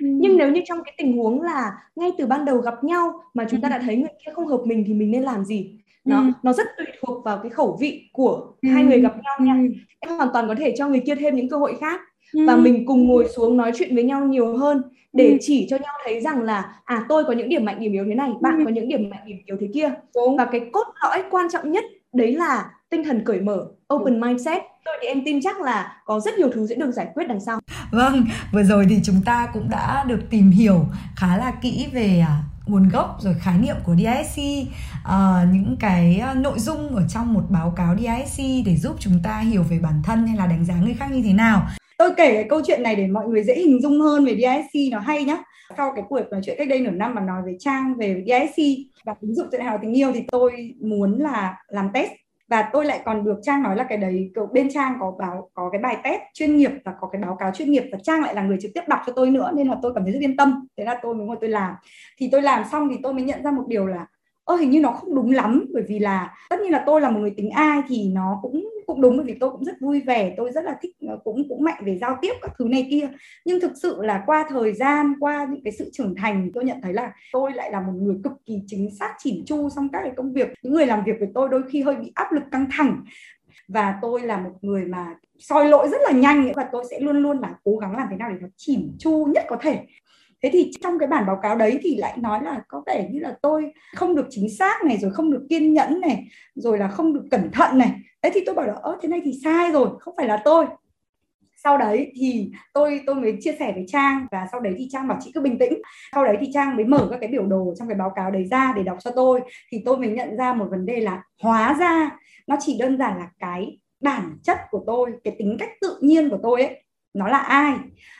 ừ. nhưng nếu như trong cái tình huống là ngay từ ban đầu gặp nhau mà chúng ta đã thấy người kia không hợp mình thì mình nên làm gì nó ừ. nó rất tùy thuộc vào cái khẩu vị của ừ. hai người gặp nhau nha ừ. em hoàn toàn có thể cho người kia thêm những cơ hội khác ừ. và mình cùng ngồi xuống nói chuyện với nhau nhiều hơn để ừ. chỉ cho nhau thấy rằng là à tôi có những điểm mạnh điểm yếu thế này bạn ừ. có những điểm mạnh điểm yếu thế kia Đúng. và cái cốt lõi quan trọng nhất đấy là tinh thần cởi mở open mindset tôi thì em tin chắc là có rất nhiều thứ sẽ được giải quyết đằng sau vâng vừa rồi thì chúng ta cũng đã được tìm hiểu khá là kỹ về à, nguồn gốc rồi khái niệm của DISC uh, những cái ờ, nội dung ở trong một báo cáo DISC để giúp chúng ta hiểu về bản thân hay là đánh giá người khác như thế nào tôi kể cái câu chuyện này để mọi người dễ hình dung hơn về DISC nó hay nhá. Sau cái cuộc nói chuyện cách đây nửa năm mà nói về trang về DISC và ứng dụng tự hào tình yêu thì tôi muốn là làm test. Và tôi lại còn được trang nói là cái đấy bên trang có báo, có cái bài test chuyên nghiệp và có cái báo cáo chuyên nghiệp và trang lại là người trực tiếp đọc cho tôi nữa, nên là tôi cảm thấy rất yên tâm. Thế là tôi mới ngồi tôi làm. Thì tôi làm xong thì tôi mới nhận ra một điều là, ơ, hình như nó không đúng lắm. Bởi vì là, tất nhiên là tôi là một người tính ai thì nó cũng cũng đúng, bởi vì tôi cũng rất vui vẻ, tôi rất là thích ờ, cũng cũng mạnh về giao tiếp các thứ này kia. Nhưng thực sự là qua thời gian, qua những cái sự trưởng thành, tôi nhận thấy là tôi lại là một người cực kỳ chính xác, chỉn chu trong các cái công việc. Những người làm việc với tôi đôi khi hơi bị áp lực căng thẳng. Và tôi là một người mà soi lỗi rất là nhanh, và tôi sẽ luôn luôn là cố gắng làm thế nào để nó chỉn chu nhất có thể thế thì trong cái bản báo cáo đấy thì lại nói là có vẻ như là tôi không được chính xác này, rồi không được kiên nhẫn này, rồi là không được cẩn thận này. Đấy thì tôi bảo là, ơ, thế này thì sai rồi, không phải là tôi. Sau đấy thì tôi tôi mới chia sẻ với trang và sau đấy thì trang bảo chị cứ bình tĩnh. Sau đấy thì trang mới mở các cái biểu đồ trong cái báo cáo đấy ra để đọc cho tôi. Thì tôi mới nhận ra một vấn đề là hóa ra nó chỉ đơn giản là cái bản chất của tôi, cái tính cách tự nhiên của tôi ấy nó là ai?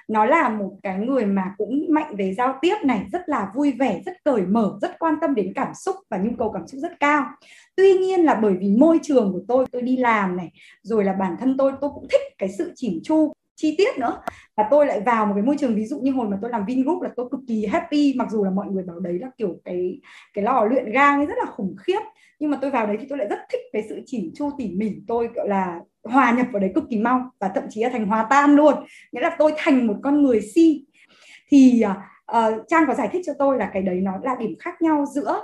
Nó là một cái người mà cũng mạnh về giao tiếp này, rất là vui vẻ, rất cởi mở, rất quan tâm đến cảm xúc và nhu cầu cảm xúc rất cao. Tuy nhiên là bởi vì môi trường của tôi tôi đi làm này, rồi là bản thân tôi tôi cũng thích cái sự chỉn chu chi tiết nữa. Và tôi lại vào một cái môi trường ví dụ như hồi mà tôi làm Vingroup là tôi cực kỳ happy mặc dù là mọi người bảo đấy là kiểu cái cái lò luyện gang ấy rất là khủng khiếp. Nhưng mà tôi vào đấy thì tôi lại rất thích cái sự chỉn chu tỉ mỉ. Tôi gọi là hòa nhập vào đấy cực kỳ mau và thậm chí là thành hòa tan luôn. Nghĩa là tôi thành một con người si. Thì uh, trang có giải thích cho tôi là cái đấy nó là điểm khác nhau giữa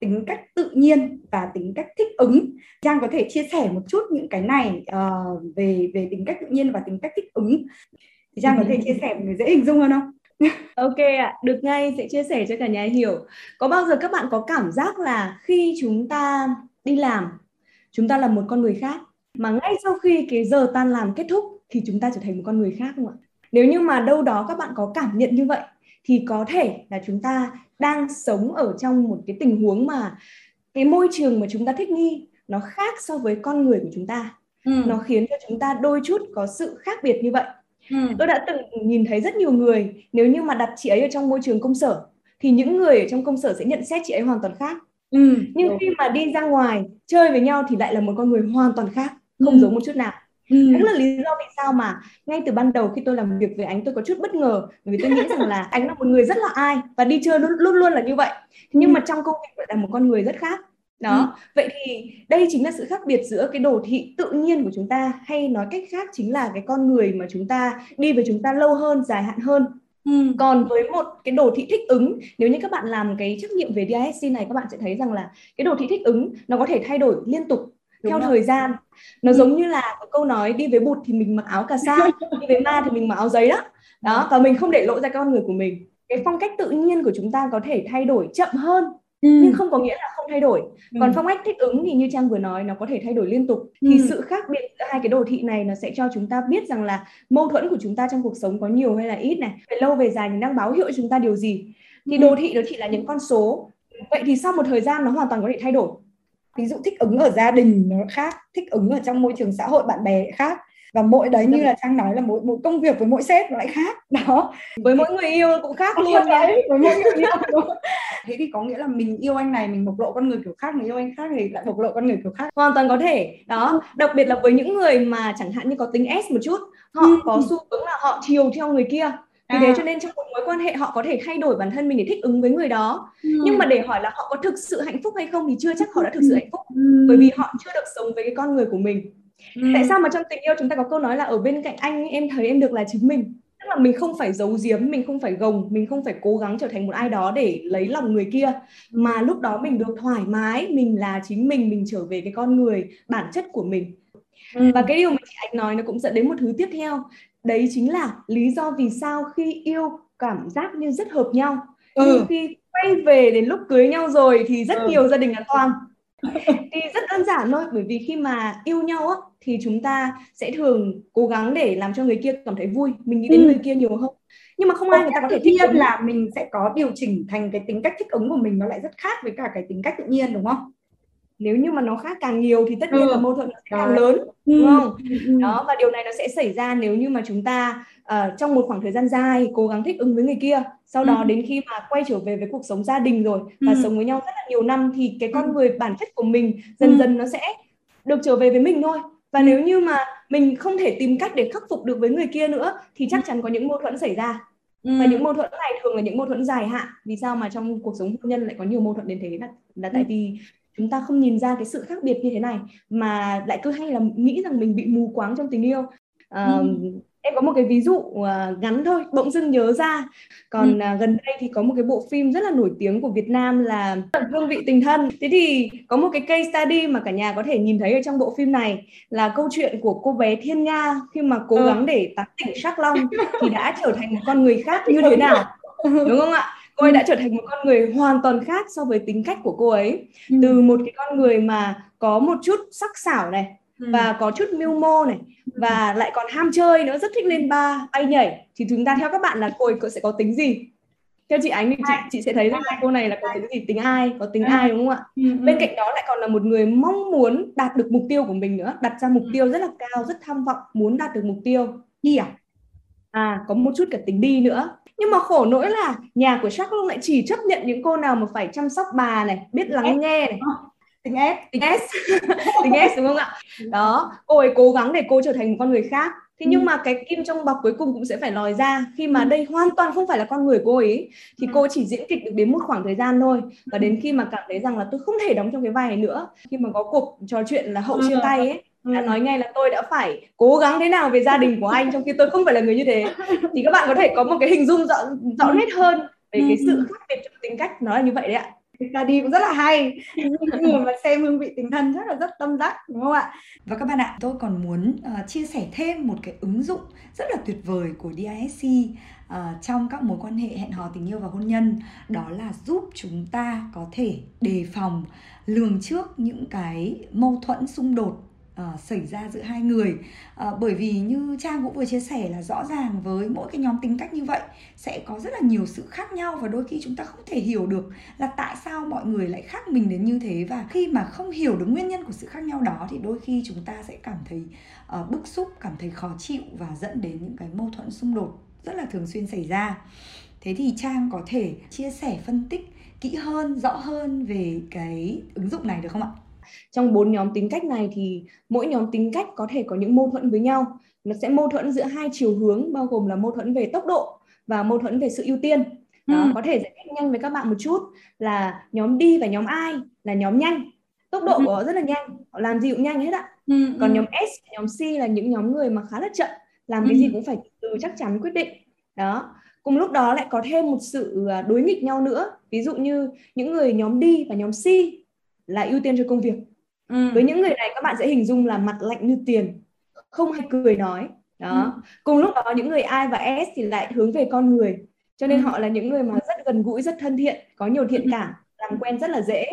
tính cách tự nhiên và tính cách thích ứng trang có thể chia sẻ một chút những cái này uh, về về tính cách tự nhiên và tính cách thích ứng thì trang có thể chia sẻ để dễ hình dung hơn không ok ạ, được ngay sẽ chia sẻ cho cả nhà hiểu. Có bao giờ các bạn có cảm giác là khi chúng ta đi làm, chúng ta là một con người khác mà ngay sau khi cái giờ tan làm kết thúc thì chúng ta trở thành một con người khác không ạ? Nếu như mà đâu đó các bạn có cảm nhận như vậy thì có thể là chúng ta đang sống ở trong một cái tình huống mà cái môi trường mà chúng ta thích nghi nó khác so với con người của chúng ta. Ừ. Nó khiến cho chúng ta đôi chút có sự khác biệt như vậy. Ừ. Tôi đã từng nhìn thấy rất nhiều người nếu như mà đặt chị ấy ở trong môi trường công sở thì những người ở trong công sở sẽ nhận xét chị ấy hoàn toàn khác. Ừ. Nhưng khi mà đi ra ngoài chơi với nhau thì lại là một con người hoàn toàn khác không ừ. giống một chút nào Ừ. Đó là lý do vì sao mà ngay từ ban đầu khi tôi làm việc với anh tôi có chút bất ngờ bởi vì tôi nghĩ rằng là anh là một người rất là ai và đi chơi luôn luôn, luôn là như vậy nhưng ừ. mà trong công việc lại là một con người rất khác đó ừ. vậy thì đây chính là sự khác biệt giữa cái đồ thị tự nhiên của chúng ta hay nói cách khác chính là cái con người mà chúng ta đi với chúng ta lâu hơn dài hạn hơn Ừ. Còn với một cái đồ thị thích ứng, nếu như các bạn làm cái trắc nghiệm về DISC này các bạn sẽ thấy rằng là cái đồ thị thích ứng nó có thể thay đổi liên tục Đúng theo rồi. thời gian nó ừ. giống như là có câu nói đi với bụt thì mình mặc áo cà sa đi với ma thì mình mặc áo giấy đó đó và mình không để lộ ra con người của mình cái phong cách tự nhiên của chúng ta có thể thay đổi chậm hơn ừ. nhưng không có nghĩa là không thay đổi ừ. còn phong cách thích ứng thì như trang vừa nói nó có thể thay đổi liên tục ừ. thì sự khác biệt giữa hai cái đồ thị này nó sẽ cho chúng ta biết rằng là mâu thuẫn của chúng ta trong cuộc sống có nhiều hay là ít này về lâu về dài nó đang báo hiệu chúng ta điều gì thì ừ. đồ thị nó chỉ là những con số vậy thì sau một thời gian nó hoàn toàn có thể thay đổi ví dụ thích ứng ở gia đình nó khác thích ứng ở trong môi trường xã hội bạn bè khác. Và mỗi đấy như là trang nói là mỗi mỗi công việc với mỗi sếp nó lại khác. Đó. Với mỗi người yêu cũng khác luôn đấy với mỗi người yêu thế thì có nghĩa là mình yêu anh này mình bộc lộ con người kiểu khác người yêu anh khác thì lại bộc lộ con người kiểu khác. Hoàn toàn có thể. Đó đặc biệt là với những người mà chẳng hạn như có tính S một chút họ ừ. có xu hướng là họ chiều theo người kia vì à. thế cho nên trong một mối quan hệ họ có thể thay đổi bản thân mình để thích ứng với người đó ừ. nhưng mà để hỏi là họ có thực sự hạnh phúc hay không thì chưa chắc họ đã thực sự hạnh phúc ừ. bởi vì họ chưa được sống với cái con người của mình ừ. tại sao mà trong tình yêu chúng ta có câu nói là ở bên cạnh anh em thấy em được là chính mình tức là mình không phải giấu giếm mình không phải gồng mình không phải cố gắng trở thành một ai đó để lấy lòng người kia mà lúc đó mình được thoải mái mình là chính mình mình trở về cái con người bản chất của mình ừ. và cái điều mà chị anh nói nó cũng dẫn đến một thứ tiếp theo đấy chính là lý do vì sao khi yêu cảm giác như rất hợp nhau ừ. nhưng khi quay về đến lúc cưới nhau rồi thì rất ừ. nhiều gia đình là toang thì rất đơn giản thôi bởi vì khi mà yêu nhau á thì chúng ta sẽ thường cố gắng để làm cho người kia cảm thấy vui mình nghĩ đến ừ. người kia nhiều hơn nhưng mà không ai người ta có thể thích nhiên là mình sẽ có điều chỉnh thành cái tính cách thích ứng của mình nó lại rất khác với cả cái tính cách tự nhiên đúng không nếu như mà nó khác càng nhiều thì tất nhiên ừ. là mâu thuẫn sẽ càng lớn ừ. đúng không? Ừ, ừ. đó và điều này nó sẽ xảy ra nếu như mà chúng ta uh, trong một khoảng thời gian dài cố gắng thích ứng với người kia sau đó ừ. đến khi mà quay trở về với cuộc sống gia đình rồi và sống với nhau rất là nhiều năm thì cái con người bản chất của mình dần dần nó sẽ được trở về với mình thôi. Và nếu như mà mình không thể tìm cách để khắc phục được với người kia nữa thì chắc chắn có những mâu thuẫn xảy ra. Và những mâu thuẫn này thường là những mâu thuẫn dài hạn. Vì sao mà trong cuộc sống hôn nhân lại có nhiều mâu thuẫn đến thế là, là tại vì chúng ta không nhìn ra cái sự khác biệt như thế này mà lại cứ hay là nghĩ rằng mình bị mù quáng trong tình yêu à, ừ. em có một cái ví dụ uh, ngắn thôi bỗng dưng nhớ ra còn ừ. uh, gần đây thì có một cái bộ phim rất là nổi tiếng của Việt Nam là hương vị tình thân thế thì có một cái case study mà cả nhà có thể nhìn thấy ở trong bộ phim này là câu chuyện của cô bé Thiên Nga khi mà cố ừ. gắng để tán tỉnh Sắc Long thì đã trở thành một con người khác như thế nào đúng không ạ cô ấy đã trở thành một con người hoàn toàn khác so với tính cách của cô ấy. Ừ. từ một cái con người mà có một chút sắc sảo này ừ. và có chút mưu mô này ừ. và lại còn ham chơi nữa rất thích lên ba bay nhảy. Thì chúng ta theo các bạn là cô ấy sẽ có tính gì? Theo chị ánh thì chị chị sẽ thấy rằng cô này là có tính gì? Tính ai? Có tính ai đúng không ạ? Bên cạnh đó lại còn là một người mong muốn đạt được mục tiêu của mình nữa đặt ra mục tiêu rất là cao rất tham vọng muốn đạt được mục tiêu. Đi à? À. Có một chút cả tính đi nữa nhưng mà khổ nỗi là nhà của Shark lại chỉ chấp nhận những cô nào mà phải chăm sóc bà này biết lắng nghe này. Tính S. Tính S. Tính S đúng không ạ? Đó cô ấy cố gắng để cô trở thành một con người khác. Thế nhưng ừ. mà cái kim trong bọc cuối cùng cũng sẽ phải lòi ra. Khi mà ừ. đây hoàn toàn không phải là con người cô ấy thì ừ. cô chỉ diễn kịch được đến một khoảng thời gian thôi. Và đến khi mà cảm thấy rằng là tôi không thể đóng trong cái vai này nữa khi mà có cuộc trò chuyện là hậu chia tay ấy đã nói ngay là tôi đã phải cố gắng thế nào về gia đình của anh trong khi tôi không phải là người như thế. Thì các bạn có thể có một cái hình dung rõ rõ nét hơn về cái sự khác biệt trong tính cách nó là như vậy đấy ạ. Ra đi cũng rất là hay. Những người mà xem hương vị tình thân rất là rất tâm đắc đúng không ạ? Và các bạn ạ tôi còn muốn uh, chia sẻ thêm một cái ứng dụng rất là tuyệt vời của DISC uh, trong các mối quan hệ hẹn hò tình yêu và hôn nhân. Đó là giúp chúng ta có thể đề phòng lường trước những cái mâu thuẫn xung đột uh, xảy ra giữa hai người. Uh, bởi vì như trang cũng vừa chia sẻ là rõ ràng với mỗi cái nhóm tính cách như vậy sẽ có rất là nhiều sự khác nhau và đôi khi chúng ta không thể hiểu được là tại sao mọi người lại khác mình đến như thế. Và khi mà không hiểu được nguyên nhân của sự khác nhau đó thì đôi khi chúng ta sẽ cảm thấy uh, bức xúc cảm thấy khó chịu và dẫn đến những cái mâu thuẫn xung đột rất là thường xuyên xảy ra. Thế thì trang có thể chia sẻ phân tích kỹ hơn rõ hơn về cái ứng dụng này được không ạ? Trong bốn nhóm tính cách này thì mỗi nhóm tính cách có thể có những mâu thuẫn với nhau nó sẽ mâu thuẫn giữa hai chiều hướng bao gồm là mâu thuẫn về tốc độ và mâu thuẫn về sự ưu tiên đó, ừ. có thể giải thích nhanh với các bạn một chút là nhóm đi và nhóm ai là nhóm nhanh tốc độ ừ. của họ rất là nhanh họ làm gì cũng nhanh hết ạ ừ. còn ừ. nhóm S nhóm C là những nhóm người mà khá là chậm làm cái ừ. gì cũng phải từ chắc chắn quyết định đó cùng lúc đó lại có thêm một sự à, đối nghịch nhau nữa ví dụ như những người nhóm đi và nhóm C là ưu tiên cho công việc ừ. với những người này các bạn sẽ hình dung là mặt lạnh như tiền không hay cười nói đó ừ. cùng lúc đó những người I và S thì lại hướng về con người cho nên ừ. họ là những người mà rất gần gũi rất thân thiện có nhiều thiện ừ. cảm làm quen rất là dễ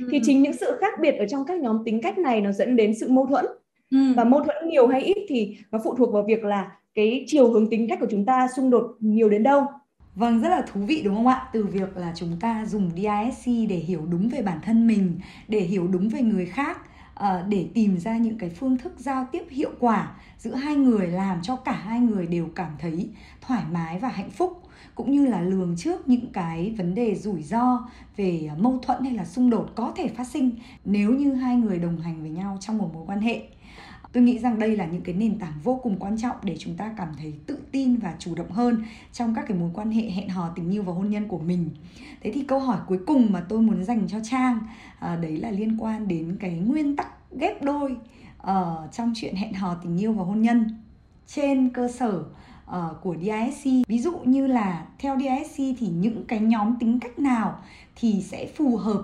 ừ. thì chính những sự khác biệt ở trong các nhóm tính cách này nó dẫn đến sự mâu thuẫn ừ. và mâu thuẫn nhiều hay ít thì nó phụ thuộc vào việc là cái chiều hướng tính cách của chúng ta xung đột nhiều đến đâu Vâng, rất là thú vị đúng không ạ? Từ việc là chúng ta dùng DISC để hiểu đúng về bản thân mình, để hiểu đúng về người khác, ờ, để tìm ra những cái phương thức giao tiếp hiệu quả giữa hai người làm cho cả hai người đều cảm thấy thoải mái và hạnh phúc cũng như là lường trước những cái vấn đề rủi ro về ờ, mâu thuẫn hay là xung đột có thể phát sinh nếu như hai người đồng hành với nhau trong một mối quan hệ tôi nghĩ rằng đây là những cái nền tảng vô cùng quan trọng để chúng ta cảm thấy tự tin và chủ động hơn trong các cái mối quan hệ hẹn hò tình yêu và hôn nhân của mình. Thế thì câu hỏi cuối cùng mà tôi muốn dành cho trang à, đấy là liên quan đến cái nguyên tắc ghép đôi ở uh, trong chuyện hẹn hò tình yêu và hôn nhân trên cơ sở uh, của DISC ví dụ như là theo DISC thì những cái nhóm tính cách nào thì sẽ phù hợp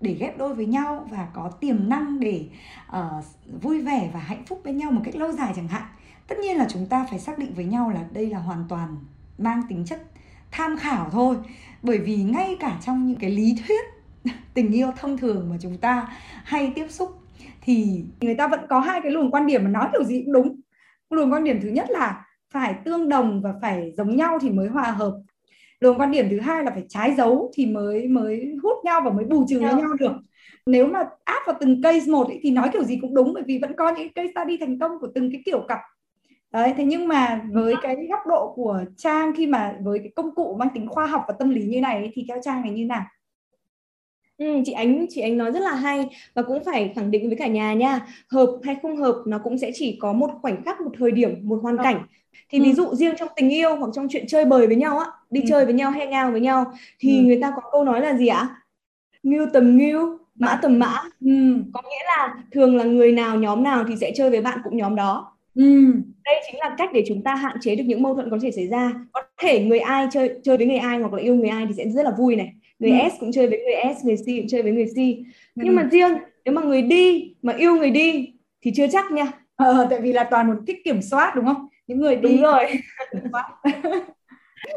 để ghép đôi với nhau và có tiềm năng để uh, vui vẻ và hạnh phúc bên nhau một cách lâu dài chẳng hạn. Tất nhiên là chúng ta phải xác định với nhau là đây là hoàn toàn mang tính chất tham khảo thôi. Bởi vì ngay cả trong những cái lý thuyết tình yêu thông thường mà chúng ta hay tiếp xúc thì người ta vẫn có hai cái luồng quan điểm mà nói kiểu gì cũng đúng. Luồng quan điểm thứ nhất là phải tương đồng và phải giống nhau thì mới hòa hợp luồng quan điểm thứ hai là phải trái dấu thì mới mới hút nhau và mới bù trừ với nhau được. Nếu mà áp vào từng case một ấy, thì nói kiểu gì cũng đúng bởi vì vẫn có những case study thành công của từng cái kiểu cặp. Đấy thế nhưng mà với cái góc độ của trang khi mà với cái công cụ mang tính khoa học và tâm lý như này ấy, thì theo trang này như nào Ừ, chị ánh chị ánh nói rất là hay và cũng phải khẳng định với cả nhà nha hợp hay không hợp nó cũng sẽ chỉ có một khoảnh khắc một thời điểm một hoàn cảnh thì ừ. ví dụ riêng trong tình yêu hoặc trong chuyện chơi bời với nhau á đi ừ. chơi với nhau hang out với nhau thì ừ. người ta có câu nói là gì ạ ngưu tầm ngưu mã tầm mã ừ. có nghĩa là thường là người nào nhóm nào thì sẽ chơi với bạn cũng nhóm đó ừ. đây chính là cách để chúng ta hạn chế được những mâu thuẫn có thể xảy ra có thể người ai chơi chơi với người ai hoặc là yêu người ai thì sẽ rất là vui này người ừ. S cũng chơi với người S người C cũng chơi với người C nhưng ừ. mà riêng nếu mà người đi mà yêu người đi thì chưa chắc nha ờ, tại vì là toàn một thích kiểm soát đúng không những người đi đúng rồi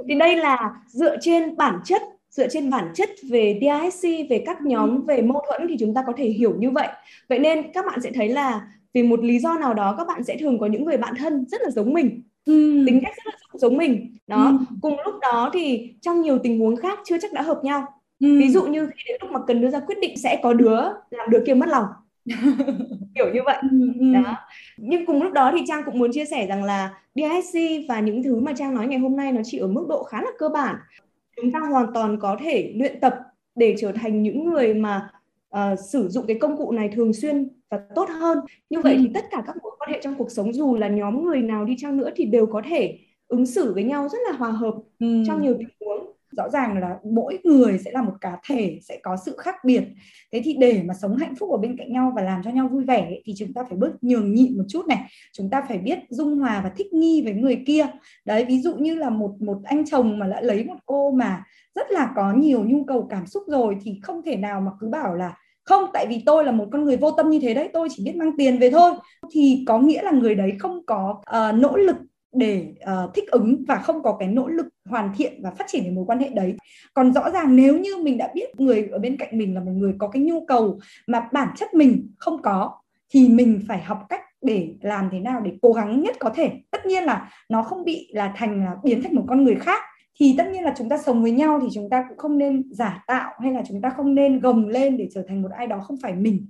thì đây là dựa trên bản chất dựa trên bản chất về DISC về các nhóm ừ. về mâu thuẫn thì chúng ta có thể hiểu như vậy vậy nên các bạn sẽ thấy là vì một lý do nào đó các bạn sẽ thường có những người bạn thân rất là giống mình ừ. tính cách rất là giống mình. Đó. Ừ. cùng lúc đó thì trong nhiều tình huống khác chưa chắc đã hợp nhau. Ừ. ví dụ như khi đến lúc mà cần đưa ra quyết định sẽ có đứa làm đứa kia mất lòng. Kiểu như vậy. Ừ, đó. Nhưng cùng lúc đó thì trang cũng muốn chia sẻ rằng là DISC và những thứ mà trang nói ngày hôm nay nó chỉ ở mức độ khá là cơ bản. Chúng ta hoàn toàn có thể luyện tập để trở thành những người mà uh, sử dụng cái công cụ này thường xuyên và tốt hơn như vậy ừ. thì tất cả các mối quan hệ trong cuộc sống dù là nhóm người nào đi chăng nữa thì đều có thể ứng xử với nhau rất là hòa hợp ừ. trong nhiều tình huống rõ ràng là mỗi người sẽ là một cá thể sẽ có sự khác biệt. Thế thì để mà sống hạnh phúc ở bên cạnh nhau và làm cho nhau vui vẻ thì chúng ta phải bớt nhường nhịn một chút này. Chúng ta phải biết dung hòa và thích nghi với người kia. Đấy ví dụ như là một một anh chồng mà đã lấy một cô mà rất là có nhiều nhu cầu cảm xúc rồi thì không thể nào mà cứ bảo là không tại vì tôi là một con người vô tâm như thế đấy tôi chỉ biết mang tiền về thôi. Thì có nghĩa là người đấy không có uh, nỗ lực để uh, thích ứng và không có cái nỗ lực hoàn thiện và phát triển cái mối quan hệ đấy. Còn rõ ràng nếu như mình đã biết người ở bên cạnh mình là một người có cái nhu cầu mà bản chất mình không có thì mình phải học cách để làm thế nào để cố gắng nhất có thể. Tất nhiên là nó không bị là thành là biến thành một con người khác thì tất nhiên là chúng ta sống với nhau thì chúng ta cũng không nên giả tạo hay là chúng ta không nên gồng lên để trở thành một ai đó không phải mình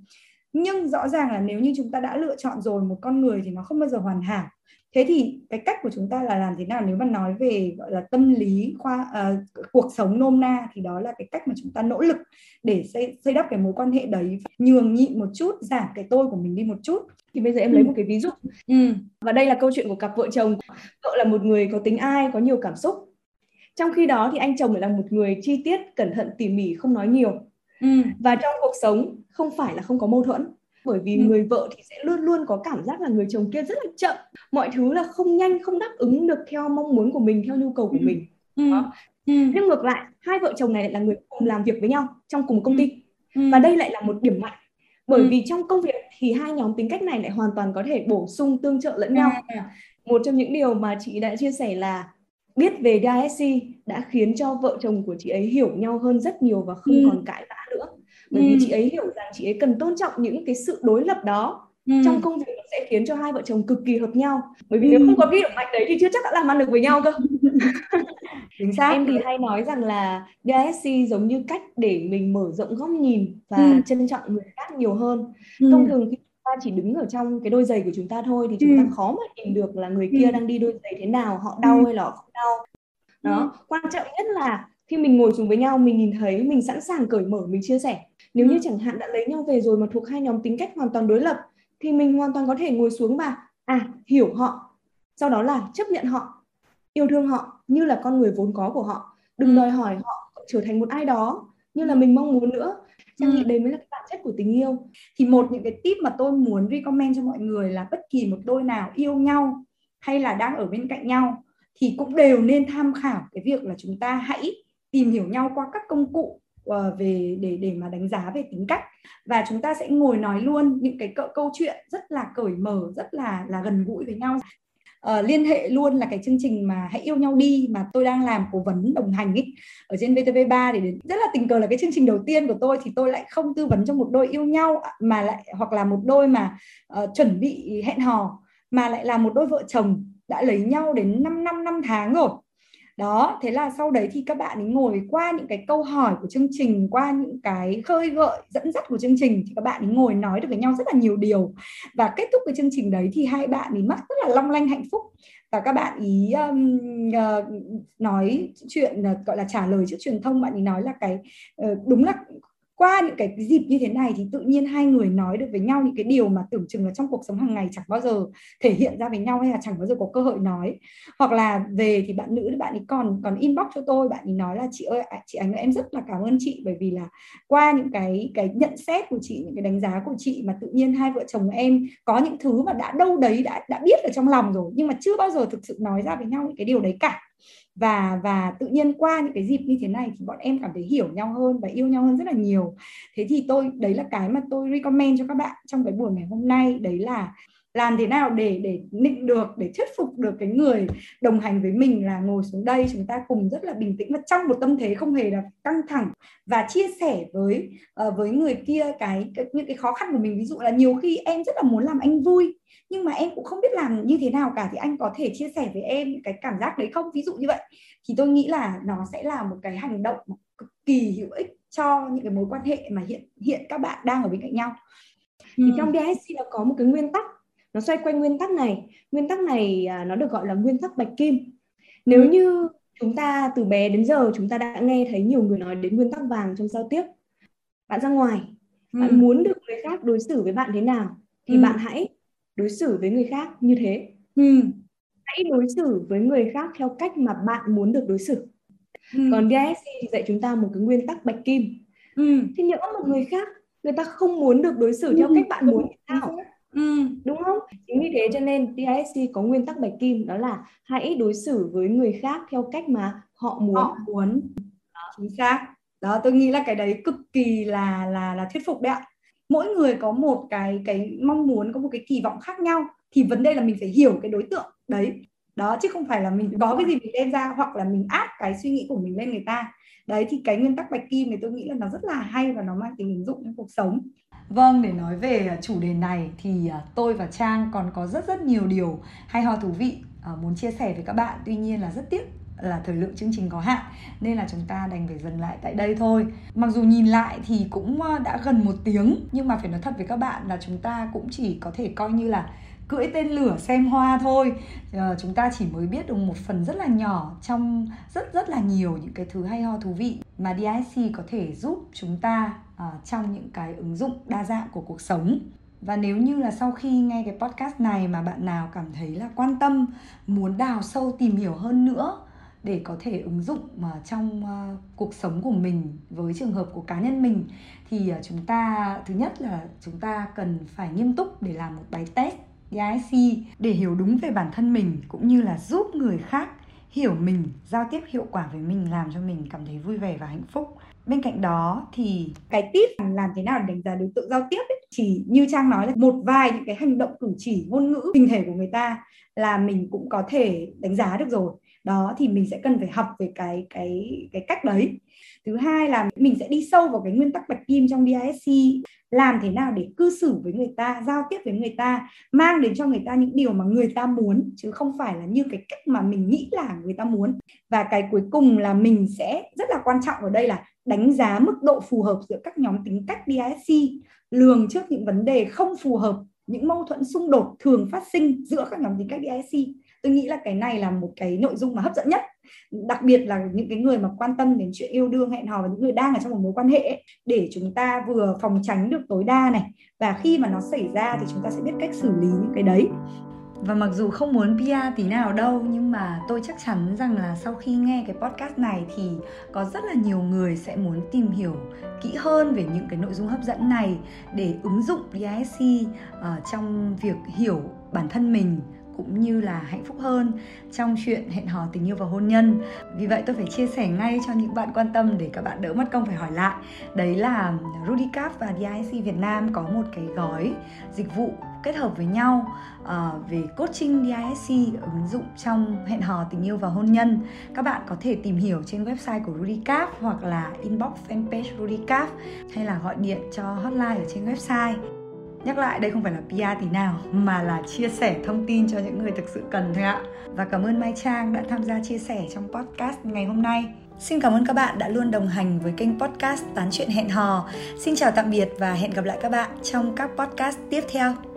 nhưng rõ ràng là nếu như chúng ta đã lựa chọn rồi một con người thì nó không bao giờ hoàn hảo. Thế thì cái cách của chúng ta là làm thế nào nếu mà nói về gọi là tâm lý khoa uh, cuộc sống nôm na thì đó là cái cách mà chúng ta nỗ lực để xây xây đắp cái mối quan hệ đấy nhường nhịn một chút giảm cái tôi của mình đi một chút. Thì bây giờ em lấy ừ. một cái ví dụ. Ừ. và đây là câu chuyện của cặp vợ chồng. Vợ là một người có tính ai có nhiều cảm xúc. Trong khi đó thì anh chồng lại là một người chi tiết cẩn thận tỉ mỉ không nói nhiều ừ. và trong cuộc sống không phải là không có mâu thuẫn bởi vì ừ. người vợ thì sẽ luôn luôn có cảm giác là người chồng kia rất là chậm mọi thứ là không nhanh không đáp ứng được theo mong muốn của mình theo nhu cầu của ừ. mình ừ. Đó. Ừ. nhưng ngược lại hai vợ chồng này lại là người cùng làm việc với nhau trong cùng công ty ừ. và đây lại là một điểm mạnh bởi ừ. vì trong công việc thì hai nhóm tính cách này lại hoàn toàn có thể bổ sung tương trợ lẫn nhau à. một trong những điều mà chị đã chia sẻ là biết về DISC đã khiến cho vợ chồng của chị ấy hiểu nhau hơn rất nhiều và không ừ. còn cãi vã nữa bởi ừ. vì chị ấy hiểu rằng chị ấy cần tôn trọng những cái sự đối lập đó ừ. trong công việc sẽ khiến cho hai vợ chồng cực kỳ hợp nhau bởi vì ừ. nếu không có cái điểm mạnh đấy thì chưa chắc đã làm ăn được với nhau cơ chính xác em thì hay nói rằng là DISC giống như cách để mình mở rộng góc nhìn và ừ. trân trọng người khác nhiều hơn ừ. thông thường khi ta chỉ đứng ở trong cái đôi giày của chúng ta thôi thì chúng ừ. ta khó mà nhìn được là người kia ừ. đang đi đôi giày thế nào họ đau ừ. hay là họ không đau đó ừ. quan trọng nhất là khi mình ngồi xuống với nhau mình nhìn thấy mình sẵn sàng cởi mở mình chia sẻ nếu ừ. như chẳng hạn đã lấy nhau về rồi mà thuộc hai nhóm tính cách hoàn toàn đối lập thì mình hoàn toàn có thể ngồi xuống và à hiểu họ sau đó là chấp nhận họ yêu thương họ như là con người vốn có của họ đừng ừ. đòi hỏi họ trở thành một ai đó như là mình mong muốn nữa trang ừ. nghĩ đấy mới là cái bản chất của tình yêu. Thì một những cái tip mà tôi muốn recommend cho mọi người là bất kỳ một đôi nào yêu nhau hay là đang ở bên cạnh nhau thì cũng đều nên tham khảo cái việc là chúng ta hãy tìm hiểu nhau qua các công cụ uh, về để để mà đánh giá về tính cách. Và chúng ta sẽ ngồi nói luôn những cái cỡ câu chuyện rất là cởi mở rất là là gần gũi với nhau uh, liên hệ luôn là cái chương trình mà hãy yêu nhau đi mà tôi đang làm cố vấn đồng hành ấy ở trên VTV3 để rất là tình cờ là cái chương trình đầu tiên của tôi thì tôi lại không tư vấn cho một đôi yêu nhau à, mà lại hoặc là một đôi mà uh, chuẩn bị hẹn hò mà lại là một đôi vợ chồng đã lấy nhau đến 5 năm 5 tháng rồi đó thế là sau đấy thì các bạn ấy ngồi qua những cái câu hỏi của chương trình qua những cái khơi gợi dẫn dắt của chương trình thì các bạn ấy ngồi nói được với nhau rất là nhiều điều. Và kết thúc cái chương trình đấy thì hai bạn ấy mắt rất là long lanh hạnh phúc. Và các bạn ý um, uh, nói chuyện uh, gọi là trả lời trước truyền thông bạn ý nói là cái uh, đúng là qua những cái dịp như thế này thì tự nhiên hai người nói được với nhau những cái điều mà tưởng chừng là trong cuộc sống hàng ngày chẳng bao giờ thể hiện ra với nhau hay là chẳng bao giờ có cơ hội nói. Hoặc là về thì bạn nữ bạn ấy còn còn inbox cho tôi, bạn ấy nói là, chị ơi chị ánh em rất là cảm ơn chị bởi vì là qua những cái cái nhận xét của chị, những cái đánh giá của chị mà tự nhiên hai vợ chồng em có những thứ mà đã đâu đấy, đã đã biết ở trong lòng rồi nhưng mà chưa bao giờ thực sự nói ra với nhau những cái điều đấy cả và và tự nhiên qua những cái dịp như thế này thì bọn em cảm thấy hiểu nhau hơn và yêu nhau hơn rất là nhiều. Thế thì tôi, đấy là cái mà tôi recommend cho các bạn trong cái buổi ngày hôm nay. Đấy là làm thế nào để để định được để thuyết phục được cái người đồng hành với mình là ngồi xuống đây chúng ta cùng rất là bình tĩnh và trong một tâm thế không hề là căng thẳng và chia sẻ với uh, với người kia cái, cái những cái khó khăn của mình. Ví dụ là nhiều khi em rất là muốn làm anh vui nhưng mà em cũng không biết làm như thế nào cả thì anh có thể chia sẻ với em cái cảm giác đấy không? Ví dụ như vậy. Thì tôi nghĩ là nó sẽ là một cái hành động cực kỳ hữu ích cho những cái mối quan hệ mà hiện hiện các bạn đang ở bên cạnh nhau. Thì ừ. trong DSC nó có một cái nguyên tắc nó xoay quanh nguyên tắc này nguyên tắc này à, nó được gọi là nguyên tắc bạch kim nếu như chúng ta từ bé đến giờ chúng ta đã nghe thấy nhiều người nói đến nguyên tắc vàng trong giao tiếp bạn ra ngoài ừ. bạn muốn được người khác đối xử với bạn thế nào thì ừ. bạn hãy đối xử với người khác như thế ừ. hãy đối xử với người khác theo cách mà bạn muốn được đối xử ừ. còn DSC thì dạy chúng ta một cái nguyên tắc bạch kim ừ. thì nhỡ một người khác người ta không muốn được đối xử ừ. theo cách bạn muốn thì sao Ừ, đúng không? Chính vì thế cho nên DISC có nguyên tắc bạch kim đó là hãy đối xử với người khác theo cách mà họ muốn. Họ muốn. Chính xác. Đó, tôi nghĩ là cái đấy cực kỳ là là là thuyết phục đấy ạ. Mỗi người có một cái cái mong muốn, có một cái kỳ vọng khác nhau thì vấn đề là mình phải hiểu cái đối tượng đấy. Đó chứ không phải là mình có cái gì mình đem ra hoặc là mình áp cái suy nghĩ của mình lên người ta. Đấy thì cái nguyên tắc bạch kim thì tôi nghĩ là nó rất là hay và nó mang tính ứng dụng trong cuộc sống. Vâng, để nói về à, chủ đề này thì à, tôi và Trang còn có rất rất nhiều điều hay ho thú vị à, muốn chia sẻ với các bạn. Tuy nhiên là rất tiếc là thời lượng chương trình có hạn nên là chúng ta đành phải dừng lại tại đây thôi. Mặc dù nhìn lại thì cũng đã gần một tiếng nhưng mà phải nói thật với các bạn là chúng ta cũng chỉ có thể coi như là cưỡi tên lửa xem hoa thôi à, chúng ta chỉ mới biết được một phần rất là nhỏ trong rất rất là nhiều những cái thứ hay ho thú vị mà DIC có thể giúp chúng ta Ờ, trong những cái ứng dụng đa dạng của cuộc sống và nếu như là sau khi nghe cái podcast này mà bạn nào cảm thấy là quan tâm muốn đào sâu tìm hiểu hơn nữa để có thể ứng dụng mà trong uh, cuộc sống của mình với trường hợp của cá nhân mình thì uh, chúng ta thứ nhất là chúng ta cần phải nghiêm túc để làm một bài test DISC để hiểu đúng về bản thân mình cũng như là giúp người khác hiểu mình, giao tiếp hiệu quả với mình làm cho mình cảm thấy vui vẻ và hạnh phúc. Bên cạnh đó thì cái tip làm thế nào để đánh giá đối tượng giao tiếp ấy, chỉ như trang nói là một vài những cái hành động cử chỉ ngôn ngữ hình thể của người ta là mình cũng có thể đánh giá được rồi. Đó thì mình sẽ cần phải học về cái cái cái cách đấy. Thứ hai là mình sẽ đi sâu vào cái nguyên tắc bạch kim trong DISC làm thế nào để cư xử với người ta giao tiếp với người ta mang đến cho người ta những điều mà người ta muốn chứ không phải là như cái cách mà mình nghĩ là người ta muốn. Và cái cuối cùng là mình sẽ rất là quan trọng ở đây là đánh giá mức độ phù hợp giữa các nhóm tính cách DISC lường trước những vấn đề không phù hợp những mâu thuẫn xung đột thường phát sinh giữa các nhóm tính cách DISC tôi nghĩ là cái này là một cái nội dung mà hấp dẫn nhất. Đặc biệt là những cái người mà quan tâm đến chuyện yêu đương hẹn hò và những người đang ở trong một mối quan hệ ấy, để chúng ta vừa phòng tránh được tối đa này và khi mà nó xảy ra thì chúng ta sẽ biết cách xử lý những cái đấy và mặc dù không muốn PR tí nào đâu nhưng mà tôi chắc chắn rằng là sau khi nghe cái podcast này thì có rất là nhiều người sẽ muốn tìm hiểu kỹ hơn về những cái nội dung hấp dẫn này để ứng dụng DISC uh, ờ, trong việc hiểu bản thân mình cũng như là hạnh phúc hơn trong chuyện hẹn hò tình yêu và hôn nhân. Vì vậy tôi phải chia sẻ ngay cho những bạn quan tâm để các bạn đỡ mất công phải hỏi lại. Đấy là Rudicap và DIC Việt Nam có một cái gói dịch vụ kết hợp với nhau uh, về coaching DISC ứng dụng trong hẹn hò tình yêu và hôn nhân. Các bạn có thể tìm hiểu trên website của Rudicap hoặc là inbox fanpage Rudicap hay là gọi điện cho hotline ở trên website. Nhắc lại, đây không phải là PR tí nào, mà là chia sẻ thông tin cho những người thực sự cần thôi ạ. Và cảm ơn Mai Trang đã tham gia chia sẻ trong podcast ngày hôm nay. Xin cảm ơn các bạn đã luôn đồng hành với kênh podcast Tán chuyện hẹn hò. Xin chào tạm biệt và hẹn gặp lại các bạn trong các podcast tiếp theo.